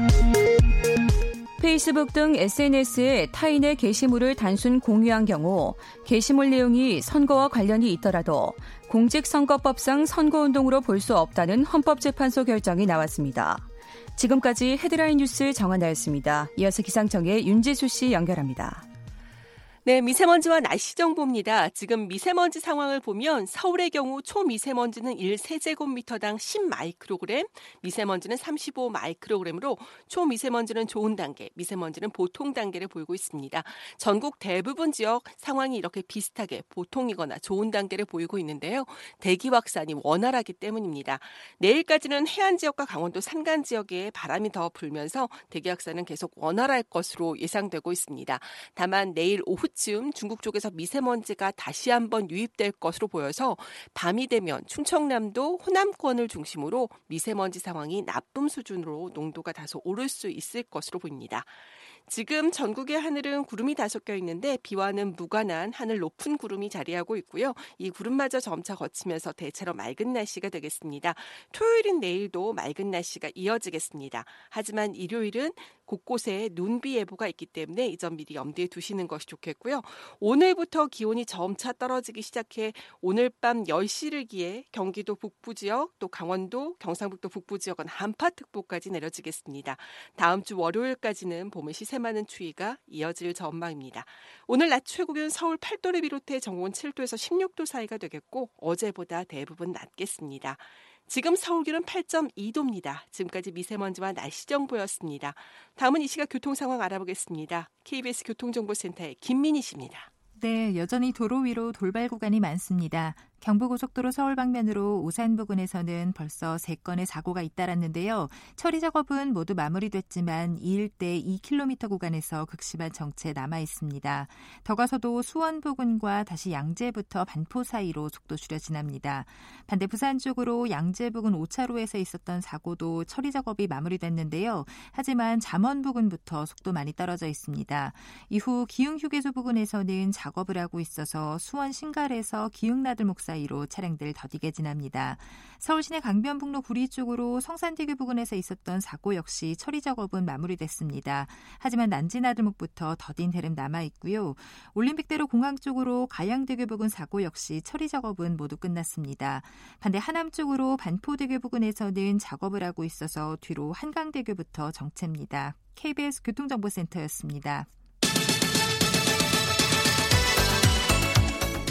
페이스북 등 SNS에 타인의 게시물을 단순 공유한 경우 게시물 내용이 선거와 관련이 있더라도 공직선거법상 선거운동으로 볼 수 없다는 헌법재판소 결정이 나왔습니다. 지금까지 헤드라인 뉴스 정한나였습니다. 이어서 기상청의 윤지수 씨 연결합니다. 네, 미세먼지와 날씨 정보입니다. 지금 미세먼지 상황을 보면 서울의 경우 초미세먼지는 1세제곱미터당 10마이크로그램, 미세먼지는 35마이크로그램으로 초미세먼지는 좋은 단계, 미세먼지는 보통 단계를 보이고 있습니다. 전국 대부분 지역 상황이 이렇게 비슷하게 보통이거나 좋은 단계를 보이고 있는데요. 대기 확산이 원활하기 때문입니다. 내일까지는 해안 지역과 강원도 산간 지역에 바람이 더 불면서 대기 확산은 계속 원활할 것으로 예상되고 있습니다. 다만 내일 오후 오후쯤 중국 쪽에서 미세먼지가 다시 한번 유입될 것으로 보여서 밤이 되면 충청남도 호남권을 중심으로 미세먼지 상황이 나쁨 수준으로 농도가 다소 오를 수 있을 것으로 보입니다. 지금 전국의 하늘은 구름이 다섯 껴 있는데 비와는 무관한 하늘 높은 구름이 자리하고 있고요. 이 구름마저 점차 거치면서 대체로 맑은 날씨가 되겠습니다. 토요일인 내일도 맑은 날씨가 이어지겠습니다. 하지만 일요일은 곳곳에 눈비 예보가 있기 때문에 이 점 미리 염두에 두시는 것이 좋겠고요. 오늘부터 기온이 점차 떨어지기 시작해 오늘 밤 10시를 기해 경기도 북부 지역 또 강원도 경상북도 북부 지역은 한파특보까지 내려지겠습니다. 다음 주 월요일까지는 봄의 시세 많은 추위가 이어질 전망입니다. 오늘 낮 최고 기온 서울 8도를 비롯해 정원 7도에서 16도 사이가 되겠고 어제보다 대부분 낮겠습니다. 지금 서울 기온 8.2도입니다. 지금까지 미세먼지와 날씨 정보였습니다. 다음은 이 시각 교통 상황 알아보겠습니다. KBS 교통정보센터의 김민희 씨입니다. 네, 여전히 도로 위로 돌발 구간이 많습니다. 경부고속도로 서울 방면으로 오산 부근에서는 벌써 3건의 사고가 잇따랐는데요. 처리 작업은 모두 마무리됐지만 이 일대 2km 구간에서 극심한 정체 남아 있습니다. 더 가서도 수원 부근과 다시 양재부터 반포 사이로 속도 줄여 지납니다. 반대 부산 쪽으로 양재 부근 5차로에서 있었던 사고도 처리 작업이 마무리됐는데요. 하지만 잠원 부근부터 속도 많이 떨어져 있습니다. 이후 기흥 휴게소 부근에서는 작업을 하고 있어서 수원 신갈에서 기흥나들 목사 사이로 차량들 더디게 지납니다. 서울 시내 강변북로 구리 쪽으로 성산대교 부근에서 있었던 사고 역시 처리 작업은 마무리됐습니다. 하지만 난지나들목부터 더딘 흐름 남아 있고요. 올림픽대로 공항 쪽으로 가양대교 부근 사고 역시 처리 작업은 모두 끝났습니다. 반대 하남 쪽으로 반포대교 부근에서는 작업을 하고 있어서 뒤로 한강대교부터 정체입니다. KBS 교통정보센터였습니다.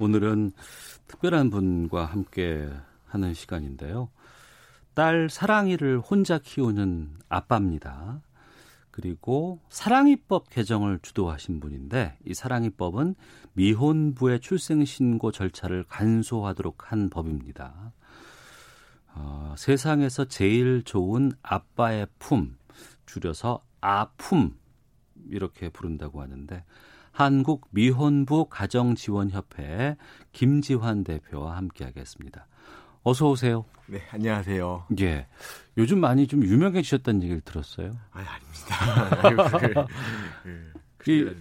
오늘은 특별한 분과 함께 하는 시간인데요. 딸 사랑이를 혼자 키우는 아빠입니다. 그리고 사랑이법 개정을 주도하신 분인데 이 사랑이법은 미혼부의 출생신고 절차를 간소화하도록 한 법입니다. 어, 세상에서 제일 좋은 아빠의 품, 줄여서 아품 이렇게 부른다고 하는데 한국 미혼부 가정지원협회 김지환 대표와 함께하겠습니다. 어서 오세요. 네, 안녕하세요. 예. 요즘 많이 좀 유명해지셨다는 얘기를 들었어요. 아니, 아닙니다. 그,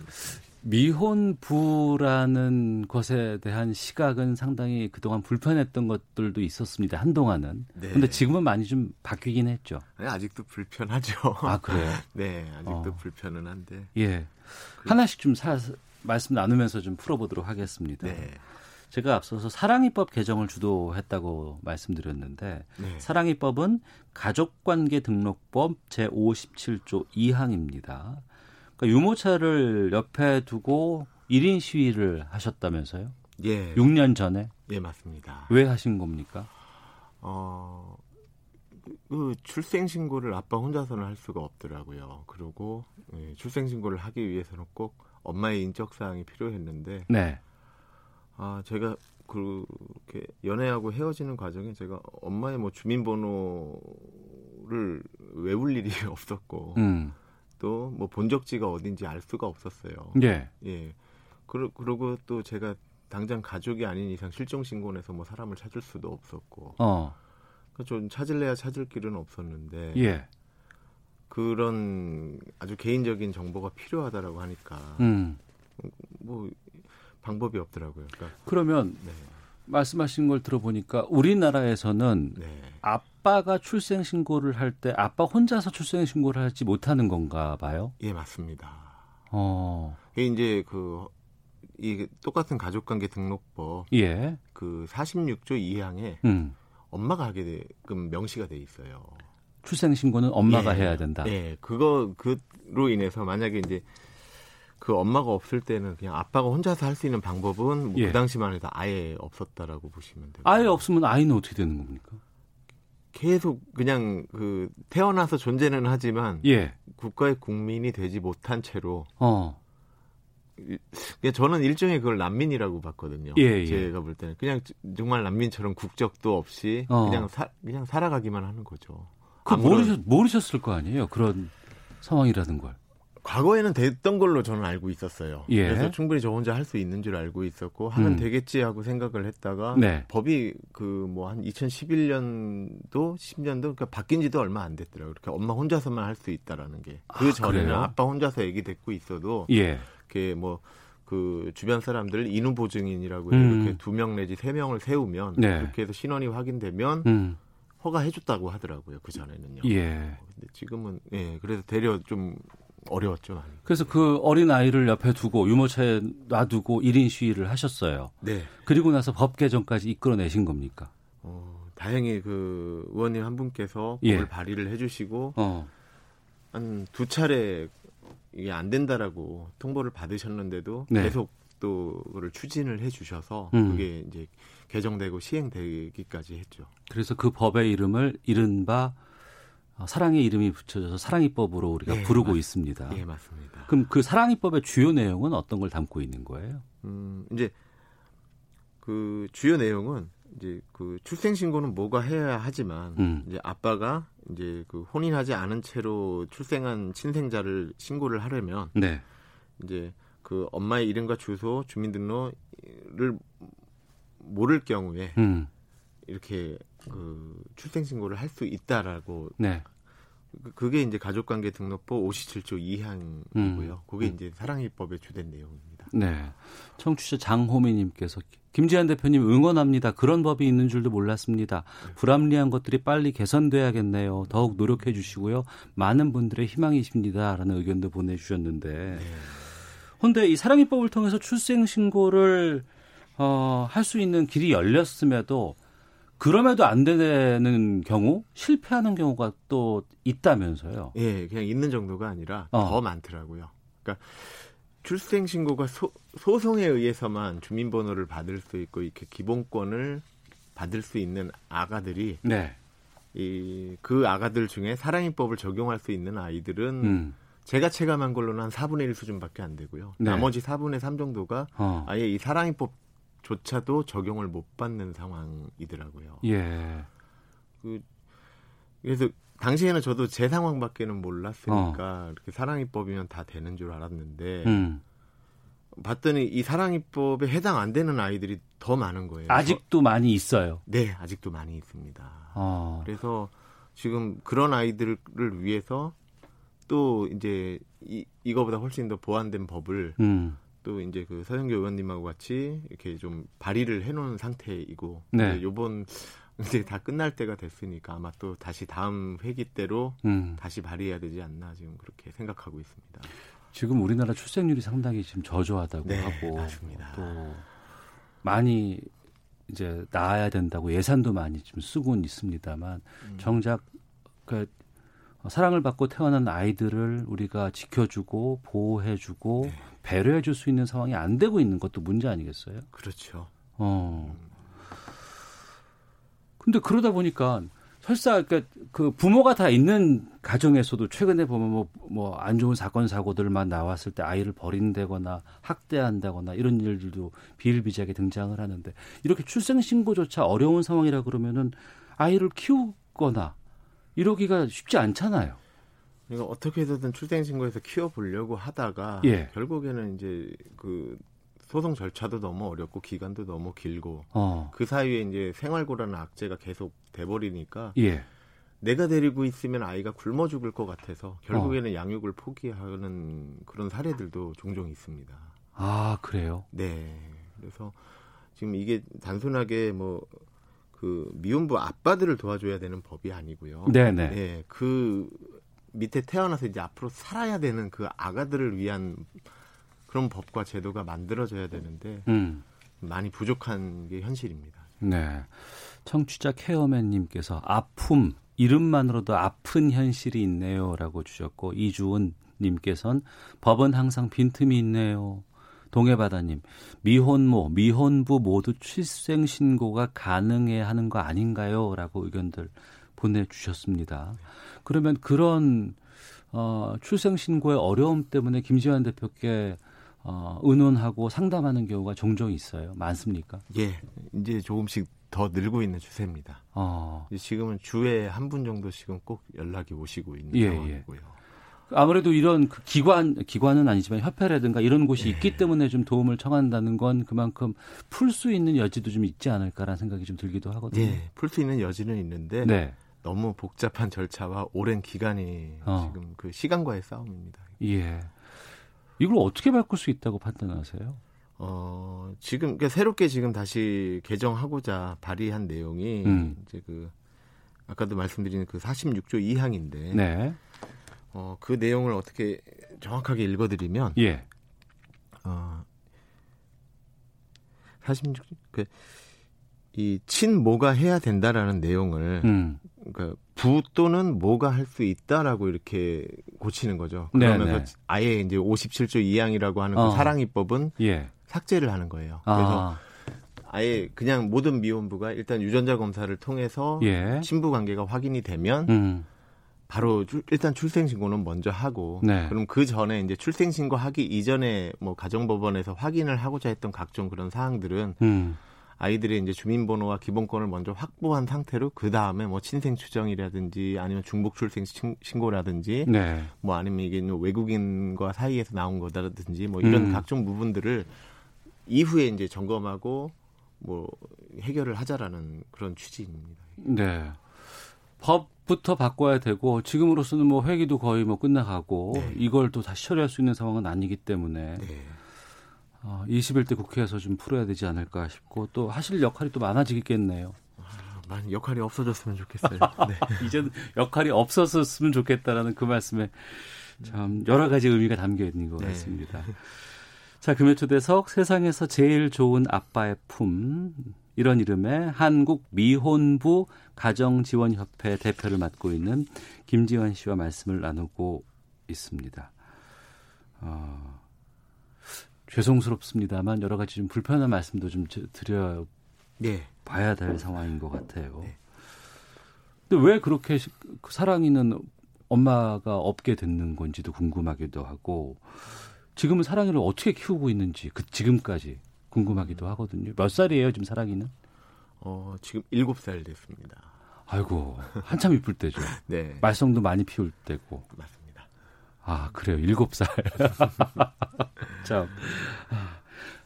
미혼부라는 것에 대한 시각은 상당히 그동안 불편했던 것들도 있었습니다. 한동안은. 네. 근데 지금은 많이 좀 바뀌긴 했죠. 아니, 아직도 불편하죠. 아, 그래요? 네, 아직도 어. 불편은 한데. 예. 그... 하나씩 좀 사, 말씀 나누면서 좀 풀어보도록 하겠습니다. 네. 제가 앞서서 사랑이법 개정을 주도했다고 말씀드렸는데 네. 사랑이법은 가족관계 등록법 제57조 2항입니다. 그러니까 유모차를 옆에 두고 1인 시위를 하셨다면서요? 예. 6년 전에? 예, 맞습니다. 왜 하신 겁니까? 어, 그 출생 신고를 아빠 혼자서는 할 수가 없더라고요. 그리고 예, 출생 신고를 하기 위해서는 꼭 엄마의 인적 사항이 필요했는데 네. 아, 제가 그렇게 연애하고 헤어지는 과정에 제가 엄마의 뭐 주민번호를 외울 일이 없었고 음. 또뭐 본적지가 어딘지 알 수가 없었어요. 예. 예. 그러, 그러고 또 제가 당장 가족이 아닌 이상 실종 신고해서 뭐 사람을 찾을 수도 없었고. 어. 그러니까 좀 찾을래야 찾을 길은 없었는데. 예. 그런 아주 개인적인 정보가 필요하다라고 하니까 음. 뭐 방법이 없더라고요. 그러니까 그러면 네. 말씀하신 걸 들어보니까 우리나라에서는 네. 아빠가 출생 신고를 할 때 아빠 혼자서 출생 신고를 하지 못하는 건가 봐요. 예, 맞습니다. 어. 이제 그 이 똑같은 가족관계 등록법 예. 그 46조 2항에 음. 엄마가 하게 되금 명시가 돼 있어요. 출생 신고는 엄마가 예. 해야 된다. 예. 그거 그로 인해서 만약에 이제 그 엄마가 없을 때는 그냥 아빠가 혼자서 할 수 있는 방법은 뭐 예. 그 당시만 해도 아예 없었다라고 보시면 돼요. 아예 없으면 아이는 어떻게 되는 겁니까? 계속 그냥 그 태어나서 존재는 하지만 예. 국가의 국민이 되지 못한 채로 어. 저는 일종의 그걸 난민이라고 봤거든요. 예, 예. 제가 볼 때는 그냥 정말 난민처럼 국적도 없이 어. 그냥 사, 그냥 살아가기만 하는 거죠. 그 모르셨 모르셨을 거 아니에요. 그런 상황이라는 걸. 과거에는 됐던 걸로 저는 알고 있었어요. 예. 그래서 충분히 저 혼자 할 수 있는 줄 알고 있었고 하면 음. 되겠지 하고 생각을 했다가 네. 법이 그 뭐 한 2011년도 10년도 그러니까 바뀐 지도 얼마 안 됐더라고요. 그렇게 엄마 혼자서만 할 수 있다라는 게. 그 아, 전에는 그래요? 아빠 혼자서 애기 데리고 있어도 예. 이렇게 뭐 그 주변 사람들 인후 보증인이라고 음. 이렇게 두 명 내지 세 명을 세우면 네. 그렇게 해서 신원이 확인되면 음. 허가해줬다고 하더라고요 그 전에는요. 예. 근데 지금은 예 그래서 대려 좀 어려웠죠. 많이. 그래서 그 어린 아이를 옆에 두고 유모차에 놔두고 1인 시위를 하셨어요. 네. 그리고 나서 법 개정까지 이끌어내신 겁니까? 어, 다행히 그 의원님 한 분께서 예. 법을 예. 발의를 해주시고 어. 한두 차례 이게 안 된다라고 통보를 받으셨는데도 네. 계속 또 그걸 추진을 해주셔서 음. 그게 이제 개정되고 시행되기까지 했죠. 그래서 그 법의 이름을 이른바 어, 사랑의 이름이 붙여져서 사랑이법으로 우리가 네, 부르고 맞, 있습니다. 예, 맞습니다. 그럼 그 사랑이법의 주요 내용은 어떤 걸 담고 있는 거예요? 음, 이제 그 주요 내용은 이제 그 출생 신고는 뭐가 해야 하지만 음. 이제 아빠가 이제 그 혼인하지 않은 채로 출생한 친생자를 신고를 하려면 네. 이제 그 엄마의 이름과 주소, 주민등록을 모를 경우에 음. 이렇게 그 출생 신고를 할 수 있다라고 네. 그, 그게 이제 가족관계 등록법 57조 2항이고요. 음. 그게 음. 이제 사랑이법의 주된 내용입니다. 네. 청취자 장호미님께서 김지한 대표님 응원합니다. 그런 법이 있는 줄도 몰랐습니다. 네. 불합리한 것들이 빨리 개선돼야겠네요. 더욱 노력해 주시고요. 많은 분들의 희망이십니다라는 의견도 보내주셨는데. 네. 근데 이 사랑이법을 통해서 출생 신고를 어, 할 수 있는 길이 열렸음에도 그럼에도 안 되는 경우 실패하는 경우가 또 있다면서요. 예, 그냥 있는 정도가 아니라 어. 더 많더라고요. 그러니까 출생 신고가 소, 소송에 의해서만 주민번호를 받을 수 있고 이렇게 기본권을 받을 수 있는 아가들이 네. 이그 아가들 중에 사랑이법을 적용할 수 있는 아이들은 음. 제가 체감한 걸로는 한 4분의 1 수준밖에 안 되고요. 네. 나머지 4분의 3 정도가 어. 아예 이 사랑이법조차도 적용을 못 받는 상황이더라고요. 예. 그 그래서 당시에는 저도 제 상황밖에는 몰랐으니까 어. 이렇게 사랑이법이면 다 되는 줄 알았는데 음. 봤더니 이 사랑이법에 해당 안 되는 아이들이 더 많은 거예요. 아직도 많이 있어요. 네, 아직도 많이 있습니다. 어. 그래서 지금 그런 아이들을 위해서 또 이제 이, 이거보다 훨씬 더 보완된 법을 음. 또 이제 그 서영교 의원님하고 같이 이렇게 좀 발의를 해놓은 상태이고 네. 요번 이제 다 끝날 때가 됐으니까 아마 또 다시 다음 회기 때로 음. 다시 발의해야 되지 않나 지금 그렇게 생각하고 있습니다. 지금 우리나라 출생률이 상당히 지금 저조하다고 네, 하고 맞습니다. 또 많이 이제 나아야 된다고 예산도 많이 좀 쓰고는 있습니다만 음. 정작 그 사랑을 받고 태어난 아이들을 우리가 지켜주고 보호해주고 네. 배려해줄 수 있는 상황이 안 되고 있는 것도 문제 아니겠어요? 그렇죠. 어. 음. 근데 그러다 보니까 설사 그러니까 그 부모가 다 있는 가정에서도 최근에 보면 뭐 뭐 안 좋은 사건 사고들만 나왔을 때 아이를 버린다거나 학대한다거나 이런 일들도 비일비재하게 등장을 하는데 이렇게 출생 신고조차 어려운 상황이라 그러면은 아이를 키우거나 이러기가 쉽지 않잖아요. 그러니까 어떻게 해서든 출생 신고해서 키워 보려고 하다가 예. 결국에는 이제 그 소송 절차도 너무 어렵고 기간도 너무 길고 어. 그 사이에 이제 생활고라는 악재가 계속 돼버리니까 예. 내가 데리고 있으면 아이가 굶어 죽을 것 같아서 결국에는 어. 양육을 포기하는 그런 사례들도 종종 있습니다. 아 그래요? 네. 그래서 지금 이게 단순하게 뭐 그 미혼부 아빠들을 도와줘야 되는 법이 아니고요. 네네. 네. 그 밑에 태어나서 이제 앞으로 살아야 되는 그 아가들을 위한 그런 법과 제도가 만들어져야 되는데 음. 많이 부족한 게 현실입니다. 네. 청취자 케어맨님께서 아픔 이름만으로도 아픈 현실이 있네요라고 주셨고 이주은 님께서는 법은 항상 빈틈이 있네요. 동해바다님 미혼모 미혼부 모두 출생 신고가 가능해야 하는 거 아닌가요?라고 의견들 보내주셨습니다. 그러면 그런 어, 출생 신고의 어려움 때문에 김지환 대표께 어, 의논하고 상담하는 경우가 종종 있어요. 많습니까? 예, 이제 조금씩 더 늘고 있는 추세입니다. 어. 지금은 주에 한 분 정도씩은 꼭 연락이 오시고 있는 예, 예. 상황이고요. 예. 아무래도 이런 그 기관 기관은 아니지만 협회라든가 이런 곳이 예. 있기 때문에 좀 도움을 청한다는 건 그만큼 풀 수 있는 여지도 좀 있지 않을까라는 생각이 좀 들기도 하거든요. 예, 풀 수 있는 여지는 있는데 네. 너무 복잡한 절차와 오랜 기간이 어. 지금 그 시간과의 싸움입니다. 예. 이걸 어떻게 바꿀 수 있다고 판단하세요? 어, 지금 그러니까 새롭게 지금 다시 개정하고자 발의한 내용이 음. 이제 그 아까도 말씀드린 그 46조 2항인데 네. 어, 그 내용을 어떻게 정확하게 읽어 드리면 예. 어, 46 그, 이 친모가 해야 된다라는 내용을 음. 그러니까 부 또는 뭐가 할 수 있다라고 이렇게 고치는 거죠. 그러면서 네네. 아예 이제 57조 2항이라고 하는 그 어. 그 사랑이법은 예. 삭제를 하는 거예요. 그래서 아. 아예 그냥 모든 미혼부가 일단 유전자 검사를 통해서 예. 친부 관계가 확인이 되면 음. 바로 주, 일단 출생 신고는 먼저 하고 네. 그럼 그 전에 이제 출생 신고 하기 이전에 뭐 가정법원에서 확인을 하고자 했던 각종 그런 사항들은 음. 아이들의 이제 주민번호와 기본권을 먼저 확보한 상태로 그 다음에 뭐 친생 추정이라든지 아니면 중복 출생 신고라든지 네. 뭐 아니면 이게 뭐 외국인과 사이에서 나온 거다라든지 뭐 이런 음. 각종 부분들을 이후에 이제 점검하고 뭐 해결을 하자라는 그런 취지입니다. 네. 법부터 바꿔야 되고 지금으로서는 뭐 회기도 거의 뭐 끝나가고 네. 이걸 또 다시 처리할 수 있는 상황은 아니기 때문에 네. 어, 21대 국회에서 좀 풀어야 되지 않을까 싶고 또 하실 역할이 또 많아지겠네요. 아, 많이 역할이 없어졌으면 좋겠어요. 네. 이제는 역할이 없었으면 좋겠다라는 그 말씀에 참 여러 가지 의미가 담겨 있는 것 네. 같습니다. 자, 금요 초대석 세상에서 제일 좋은 아빠의 품 이런 이름의 한국 미혼부 가정지원협회 대표를 맡고 있는 김지원 씨와 말씀을 나누고 있습니다. 어, 죄송스럽습니다만 여러 가지 좀 불편한 말씀도 좀 드려 네. 봐야 될 상황인 것 같아요. 네. 근데 왜 그렇게 그 사랑이는 엄마가 없게 됐는 건지도 궁금하기도 하고 지금은 사랑이를 어떻게 키우고 있는지 그 지금까지 궁금하기도 하거든요. 몇 살이에요 지금 사랑이는? 어 지금 일곱 살 됐습니다. 아이고 한참 이쁠 때죠. 네. 말썽도 많이 피울 때고. 맞습니다. 아 그래요 일곱 살. 자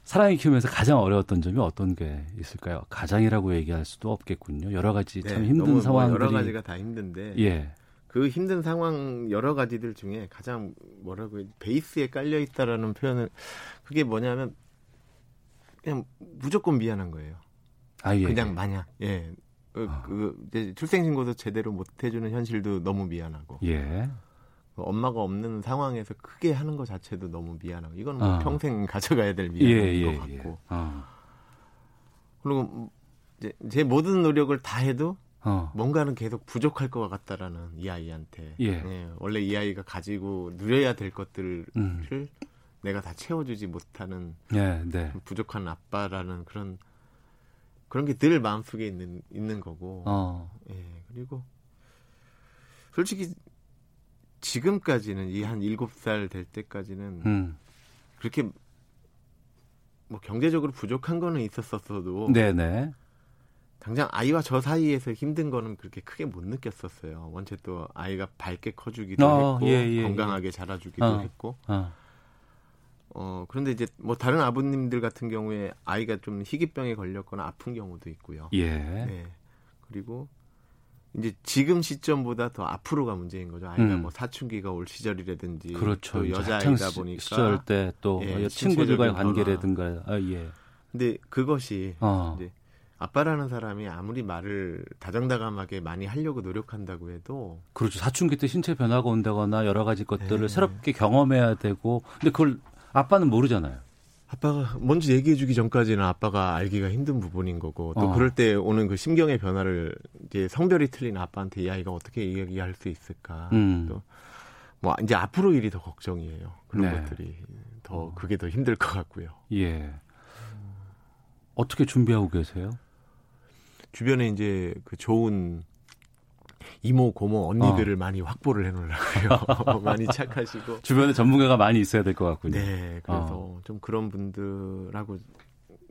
사랑이 키우면서 가장 어려웠던 점이 어떤 게 있을까요? 가장이라고 얘기할 수도 없겠군요. 여러 가지 네, 참 힘든 상황들이 여러 가지가 다 힘든데. 예. 그 힘든 상황 여러 가지들 중에 가장 뭐라고 베이스에 깔려 있다라는 표현을 그게 뭐냐면 그냥 무조건 미안한 거예요. 아, 예. 그냥 예. 마냥 예. 그, 아. 그 이제 출생신고도 제대로 못 해주는 현실도 너무 미안하고. 예. 그 엄마가 없는 상황에서 크게 하는 것 자체도 너무 미안하고 이건 뭐 아. 평생 가져가야 될 미안한 예, 예, 것 예. 같고. 아. 그리고 이제 제 모든 노력을 다 해도 어. 뭔가는 계속 부족할 것 같다라는 이 아이한테. 예. 예. 원래 이 아이가 가지고 누려야 될 것들을 음. 내가 다 채워주지 못하는 예, 네. 부족한 아빠라는 그런 그런 게 늘 마음속에 있는 있는 거고. 어. 예. 그리고 솔직히 지금까지는 이 한 일곱 살 될 때까지는 음. 그렇게 뭐 경제적으로 부족한 거는 있었었어도 네네. 당장 아이와 저 사이에서 힘든 거는 그렇게 크게 못 느꼈었어요. 원체 또 아이가 밝게 커주기도 어, 했고 예, 예, 건강하게 예. 자라주기도 어, 했고. 어. 어 그런데 이제 뭐 다른 아버님들 같은 경우에 아이가 좀 희귀병에 걸렸거나 아픈 경우도 있고요. 예. 네. 그리고 이제 지금 시점보다 더 앞으로가 문제인 거죠. 아이가 음. 뭐 사춘기가 올 시절이라든지 그렇죠. 여자아이다 보니까 시절 때또 예, 친구들과의 관계라든가 아, 예. 근데 그것이 어. 이제 아빠라는 사람이 아무리 말을 다정다감하게 많이 하려고 노력한다고 해도 그렇죠. 사춘기 때 신체 변화가 온다거나 여러 가지 것들을 네. 새롭게 경험해야 되고 근데 그걸 아빠는 모르잖아요. 아빠가 먼저 얘기해주기 전까지는 아빠가 알기가 힘든 부분인 거고 또 어. 그럴 때 오는 그 심경의 변화를 이제 성별이 틀린 아빠한테 이 아이가 어떻게 얘기할 수 있을까 음. 또뭐 이제 앞으로 일이 더 걱정이에요 그런 네. 것들이 더 그게 더 힘들 것 같고요. 예. 어떻게 준비하고 계세요? 주변에 이제 그 좋은 이모 고모 언니들을 어. 많이 확보를 해놓으려고요. 많이 착하시고 주변에 전문가가 많이 있어야 될 것 같군요. 네, 그래서 어. 좀 그런 분들하고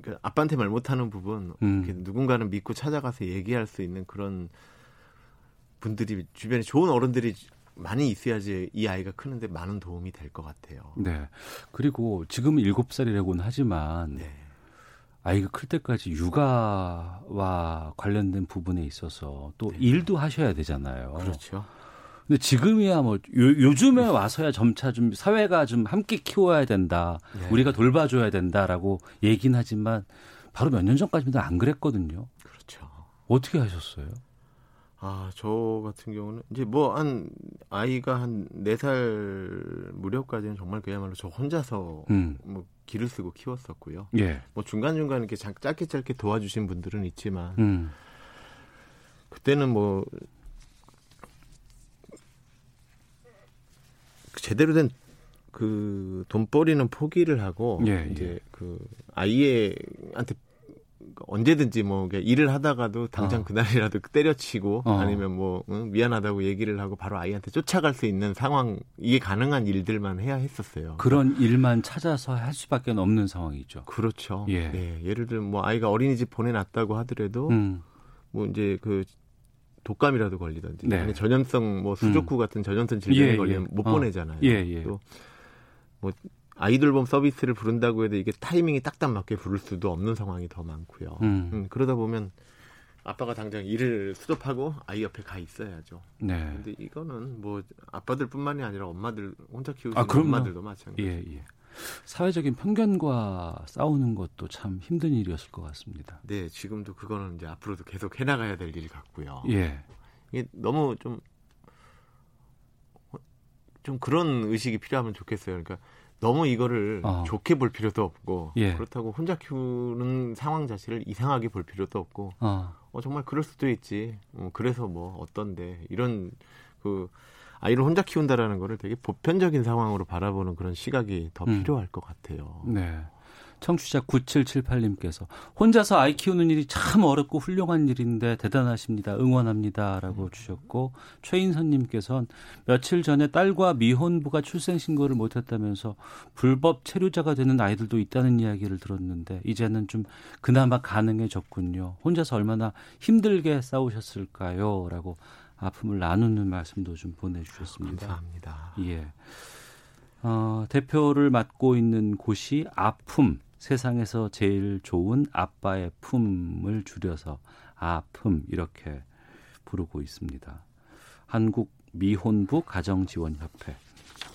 그 아빠한테 말 못하는 부분 음. 누군가는 믿고 찾아가서 얘기할 수 있는 그런 분들이 주변에 좋은 어른들이 많이 있어야지 이 아이가 크는데 많은 도움이 될 것 같아요. 네. 그리고 지금 일곱 살이라고는 하지만 네. 아이가 클 때까지 육아와 관련된 부분에 있어서 또 네. 일도 하셔야 되잖아요. 그렇죠. 근데 지금이야 뭐 요, 즘에 와서야 점차 좀 사회가 좀 함께 키워야 된다. 네. 우리가 돌봐줘야 된다라고 얘기는 하지만 바로 몇 년 전까지는 안 그랬거든요. 그렇죠. 어떻게 하셨어요? 아, 저 같은 경우는 이제 뭐 한 아이가 한 네 살 무렵까지는 정말 그야말로 저 혼자서 음. 뭐 기를 쓰고 키웠었고요. 예. 뭐 중간 중간 이렇게 짧게 짧게 도와주신 분들은 있지만 음. 그때는 뭐 제대로 된 그 돈벌이는 포기를 하고 예, 이제 예. 그 아이한테 언제든지 뭐 일을 하다가도 당장 어. 그날이라도 때려치고 어. 아니면 뭐 응, 미안하다고 얘기를 하고 바로 아이한테 쫓아갈 수 있는 상황 이게 가능한 일들만 해야 했었어요. 그런 일만 찾아서 할 수밖에 없는 상황이죠. 그렇죠. 예. 네, 예를 들면 뭐 아이가 어린이집 보내놨다고 하더라도 음. 뭐 이제 그 독감이라도 걸리든지 네. 아니 전염성 뭐 수족구 음. 같은 전염성 질병에 예, 걸리면 예. 못 어. 보내잖아요. 예, 예. 또뭐 아이돌봄 서비스를 부른다고 해도 이게 타이밍이 딱딱 맞게 부를 수도 없는 상황이 더 많고요. 음. 음, 그러다 보면 아빠가 당장 일을 수접하고 아이 옆에 가 있어야죠. 네. 근데 이거는 뭐 아빠들뿐만이 아니라 엄마들 혼자 키우는 아, 엄마들도 마찬가지. 예, 예. 사회적인 편견과 싸우는 것도 참 힘든 일이었을 것 같습니다. 네, 지금도 그거는 이제 앞으로도 계속 해나가야 될 일 같고요. 예. 이게 너무 좀, 좀 그런 의식이 필요하면 좋겠어요. 그러니까 너무 이거를 어. 좋게 볼 필요도 없고 예. 그렇다고 혼자 키우는 상황 자체를 이상하게 볼 필요도 없고 어, 어 정말 그럴 수도 있지. 어, 그래서 뭐 어떤데 이런 그 아이를 혼자 키운다라는 거를 되게 보편적인 상황으로 바라보는 그런 시각이 더 음. 필요할 것 같아요. 네. 청취자 9778님께서 혼자서 아이 키우는 일이 참 어렵고 훌륭한 일인데 대단하십니다. 응원합니다라고 주셨고 최인선 님께서는 며칠 전에 딸과 미혼부가 출생 신고를 못 했다면서 불법 체류자가 되는 아이들도 있다는 이야기를 들었는데 이제는 좀 그나마 가능해졌군요. 혼자서 얼마나 힘들게 싸우셨을까요?라고 아픔을 나누는 말씀도 좀 보내주셨습니다. 감사합니다. 예. 어, 대표를 맡고 있는 곳이 아픔, 세상에서 제일 좋은 아빠의 품을 줄여서 아픔 이렇게 부르고 있습니다. 한국 미혼부 가정지원협회.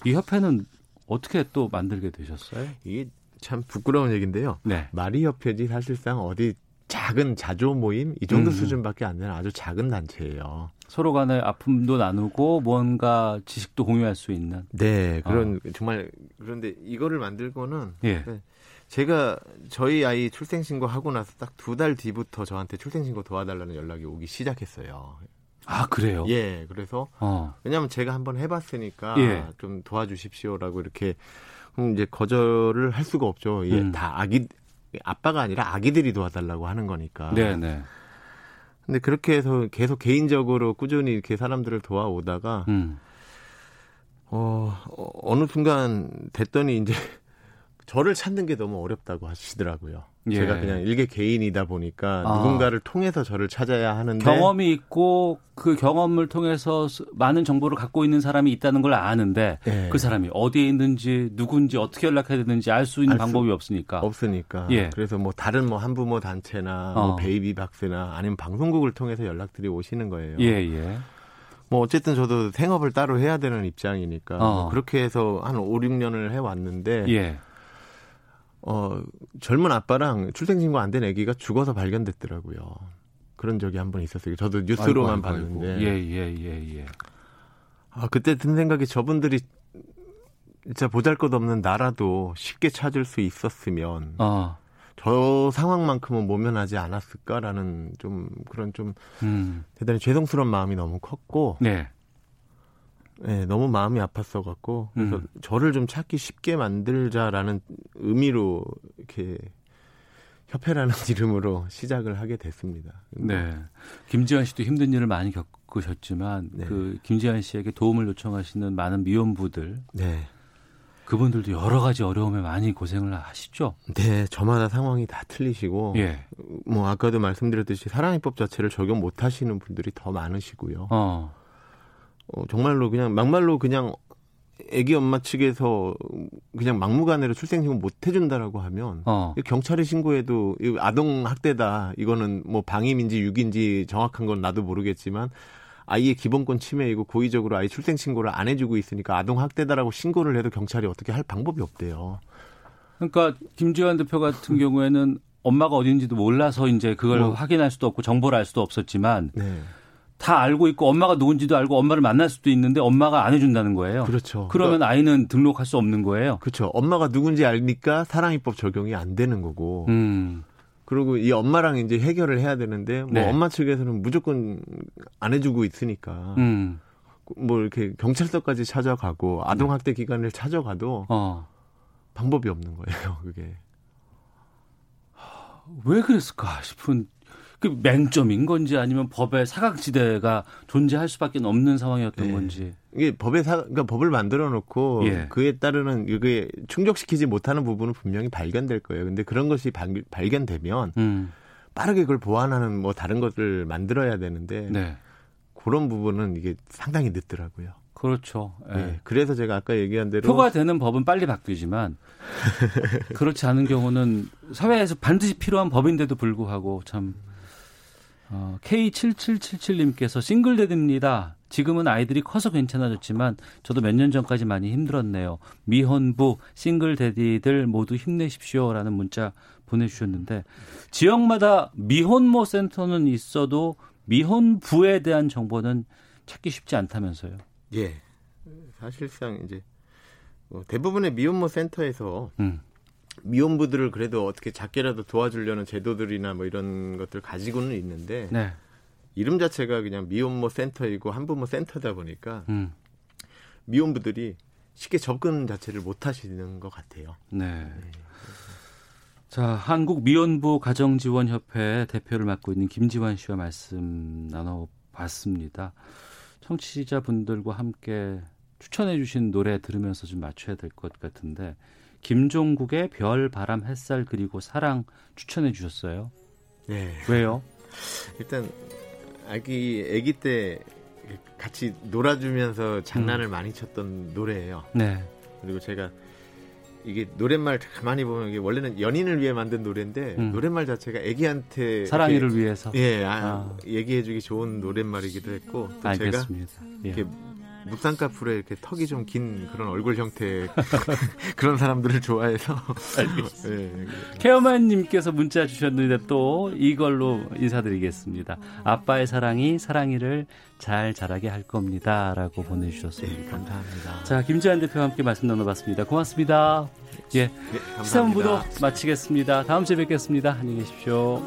이 협회는 어떻게 또 만들게 되셨어요? 이게 참 부끄러운 얘기인데요. 네. 마리협회지 사실상 어디 작은 자조 모임 이 정도 음. 수준밖에 안 되는 아주 작은 단체예요. 서로 간의 아픔도 나누고 뭔가 지식도 공유할 수 있는. 네, 그런 어. 정말 그런데 이거를 만들고는 예. 네, 제가 저희 아이 출생 신고 하고 나서 딱 두 달 뒤부터 저한테 출생 신고 도와달라는 연락이 오기 시작했어요. 아 그래요? 예, 그래서 어. 왜냐하면 제가 한번 해봤으니까 예. 좀 도와주십시오라고 이렇게 음, 이제 거절을 할 수가 없죠. 예, 음. 다 아기 아빠가 아니라 아기들이 도와달라고 하는 거니까. 네, 네. 근데 그렇게 해서 계속 개인적으로 꾸준히 이렇게 사람들을 도와오다가 음. 어, 어느 순간 됐더니 이제 저를 찾는 게 너무 어렵다고 하시더라고요. 예. 제가 그냥 일개 개인이다 보니까 아. 누군가를 통해서 저를 찾아야 하는데 경험이 있고 그 경험을 통해서 많은 정보를 갖고 있는 사람이 있다는 걸 아는데 예. 그 사람이 어디에 있는지 누군지 어떻게 연락해야 되는지 알 수 있는 방법이 없으니까 없으니까 예. 그래서 뭐 다른 뭐 한부모 단체나 뭐 어. 뭐 베이비 박스나 아니면 방송국을 통해서 연락들이 오시는 거예요. 예, 예. 뭐 어쨌든 저도 생업을 따로 해야 되는 입장이니까 어. 뭐 그렇게 해서 한 5, 6년을 해 왔는데 예. 어, 젊은 아빠랑 출생신고 안 된 아기가 죽어서 발견됐더라고요. 그런 적이 한 번 있었어요. 저도 뉴스로만 아이고, 아이고, 봤는데. 예, 예, 예, 예. 아, 그때 든 생각이 저분들이 진짜 보잘 것 없는 나라도 쉽게 찾을 수 있었으면. 어. 저 상황만큼은 모면하지 않았을까라는 좀 그런 좀 음. 대단히 죄송스러운 마음이 너무 컸고 네. 네, 너무 마음이 아팠어 갖고 그래서 음. 저를 좀 찾기 쉽게 만들자라는 의미로 이렇게 협회라는 이름으로 시작을 하게 됐습니다. 네. 김지환 씨도 힘든 일을 많이 겪으셨지만 네. 그 김지환 씨에게 도움을 요청하시는 많은 미혼부들 네. 그분들도 여러 가지 어려움에 많이 고생을 하시죠. 네, 저마다 상황이 다 틀리시고, 예. 뭐 아까도 말씀드렸듯이 사랑입법 자체를 적용 못 하시는 분들이 더 많으시고요. 어. 어, 정말로 그냥 막말로 그냥 애기 엄마 측에서 그냥 막무가내로 출생신고 못 해준다라고 하면 어. 경찰에 신고해도 아동 학대다 이거는 뭐 방임인지 육인지 정확한 건 나도 모르겠지만 아이의 기본권 침해이고 고의적으로 아이 출생 신고를 안 해주고 있으니까 아동 학대다라고 신고를 해도 경찰이 어떻게 할 방법이 없대요. 그러니까 김지환 대표 같은 경우에는 엄마가 어딘지도 몰라서 이제 그걸 뭐. 확인할 수도 없고 정보를 알 수도 없었지만 네. 다 알고 있고 엄마가 누군지도 알고 엄마를 만날 수도 있는데 엄마가 안 해준다는 거예요. 그렇죠. 그러면 그러니까, 아이는 등록할 수 없는 거예요. 그렇죠. 엄마가 누군지 알니까 사랑입법 적용이 안 되는 거고. 음. 그리고 이 엄마랑 이제 해결을 해야 되는데 뭐 네. 엄마 측에서는 무조건 안 해주고 있으니까 음. 뭐 이렇게 경찰서까지 찾아가고 아동 학대 기관을 찾아가도 어. 방법이 없는 거예요. 그게. 왜 그랬을까 싶은 그 맹점인 건지 아니면 법의 사각지대가 존재할 수밖에 없는 상황이었던 네. 건지. 이게 법의 사, 그러니까 법을 만들어 놓고 예. 그에 따르는 이게 충족시키지 못하는 부분은 분명히 발견될 거예요. 근데 그런 것이 발, 견되면 음. 빠르게 그걸 보완하는 뭐 다른 것을 만들어야 되는데 네. 그런 부분은 이게 상당히 늦더라고요. 그렇죠. 예. 네. 그래서 제가 아까 얘기한 대로 표가 되는 법은 빨리 바뀌지만 그렇지 않은 경우는 사회에서 반드시 필요한 법인데도 불구하고 참 어, K7777님께서 싱글데드입니다. 지금은 아이들이 커서 괜찮아졌지만 저도 몇 년 전까지 많이 힘들었네요. 미혼부, 싱글데디들 모두 힘내십시오라는 문자 보내주셨는데 지역마다 미혼모 센터는 있어도 미혼부에 대한 정보는 찾기 쉽지 않다면서요. 예. 사실상 이제 뭐 대부분의 미혼모 센터에서 음. 미혼부들을 그래도 어떻게 작게라도 도와주려는 제도들이나 뭐 이런 것들 가지고는 있는데 네. 이름 자체가 그냥 미혼모 센터이고 한부모 센터다 보니까 음. 미혼부들이 쉽게 접근 자체를 못 하시는 것 같아요. 네. 네. 자, 한국 미혼부 가정지원협회 대표를 맡고 있는 김지환 씨와 말씀 나눠봤습니다. 청취자분들과 함께 추천해 주신 노래 들으면서 좀 맞춰야 될 것 같은데 김종국의 별, 바람, 햇살 그리고 사랑 추천해 주셨어요. 네. 왜요? 일단 아기 아기 때 같이 놀아주면서 장난을 음. 많이 쳤던 노래예요. 네. 그리고 제가 이게 노랫말 가만히 보면 이게 원래는 연인을 위해 만든 노래인데 음. 노랫말 자체가 애기한테 사랑이를 위해서 예 아, 아. 얘기해주기 좋은 노랫말이기도 했고 또 알겠습니다. 제가 예. 이렇게 묵산카풀에 이렇게 턱이 좀 긴 그런 얼굴 형태 그런 사람들을 좋아해서 네. 케어만님께서 문자 주셨는데 또 이걸로 인사드리겠습니다. 아빠의 사랑이 사랑이를 잘 자라게 할 겁니다라고 보내주셨습니다. 네, 감사합니다. 자 김지한 대표와 함께 말씀 나눠봤습니다. 고맙습니다. 예, 네, 시사본부도 마치겠습니다. 다음 주에 뵙겠습니다. 안녕히 계십시오.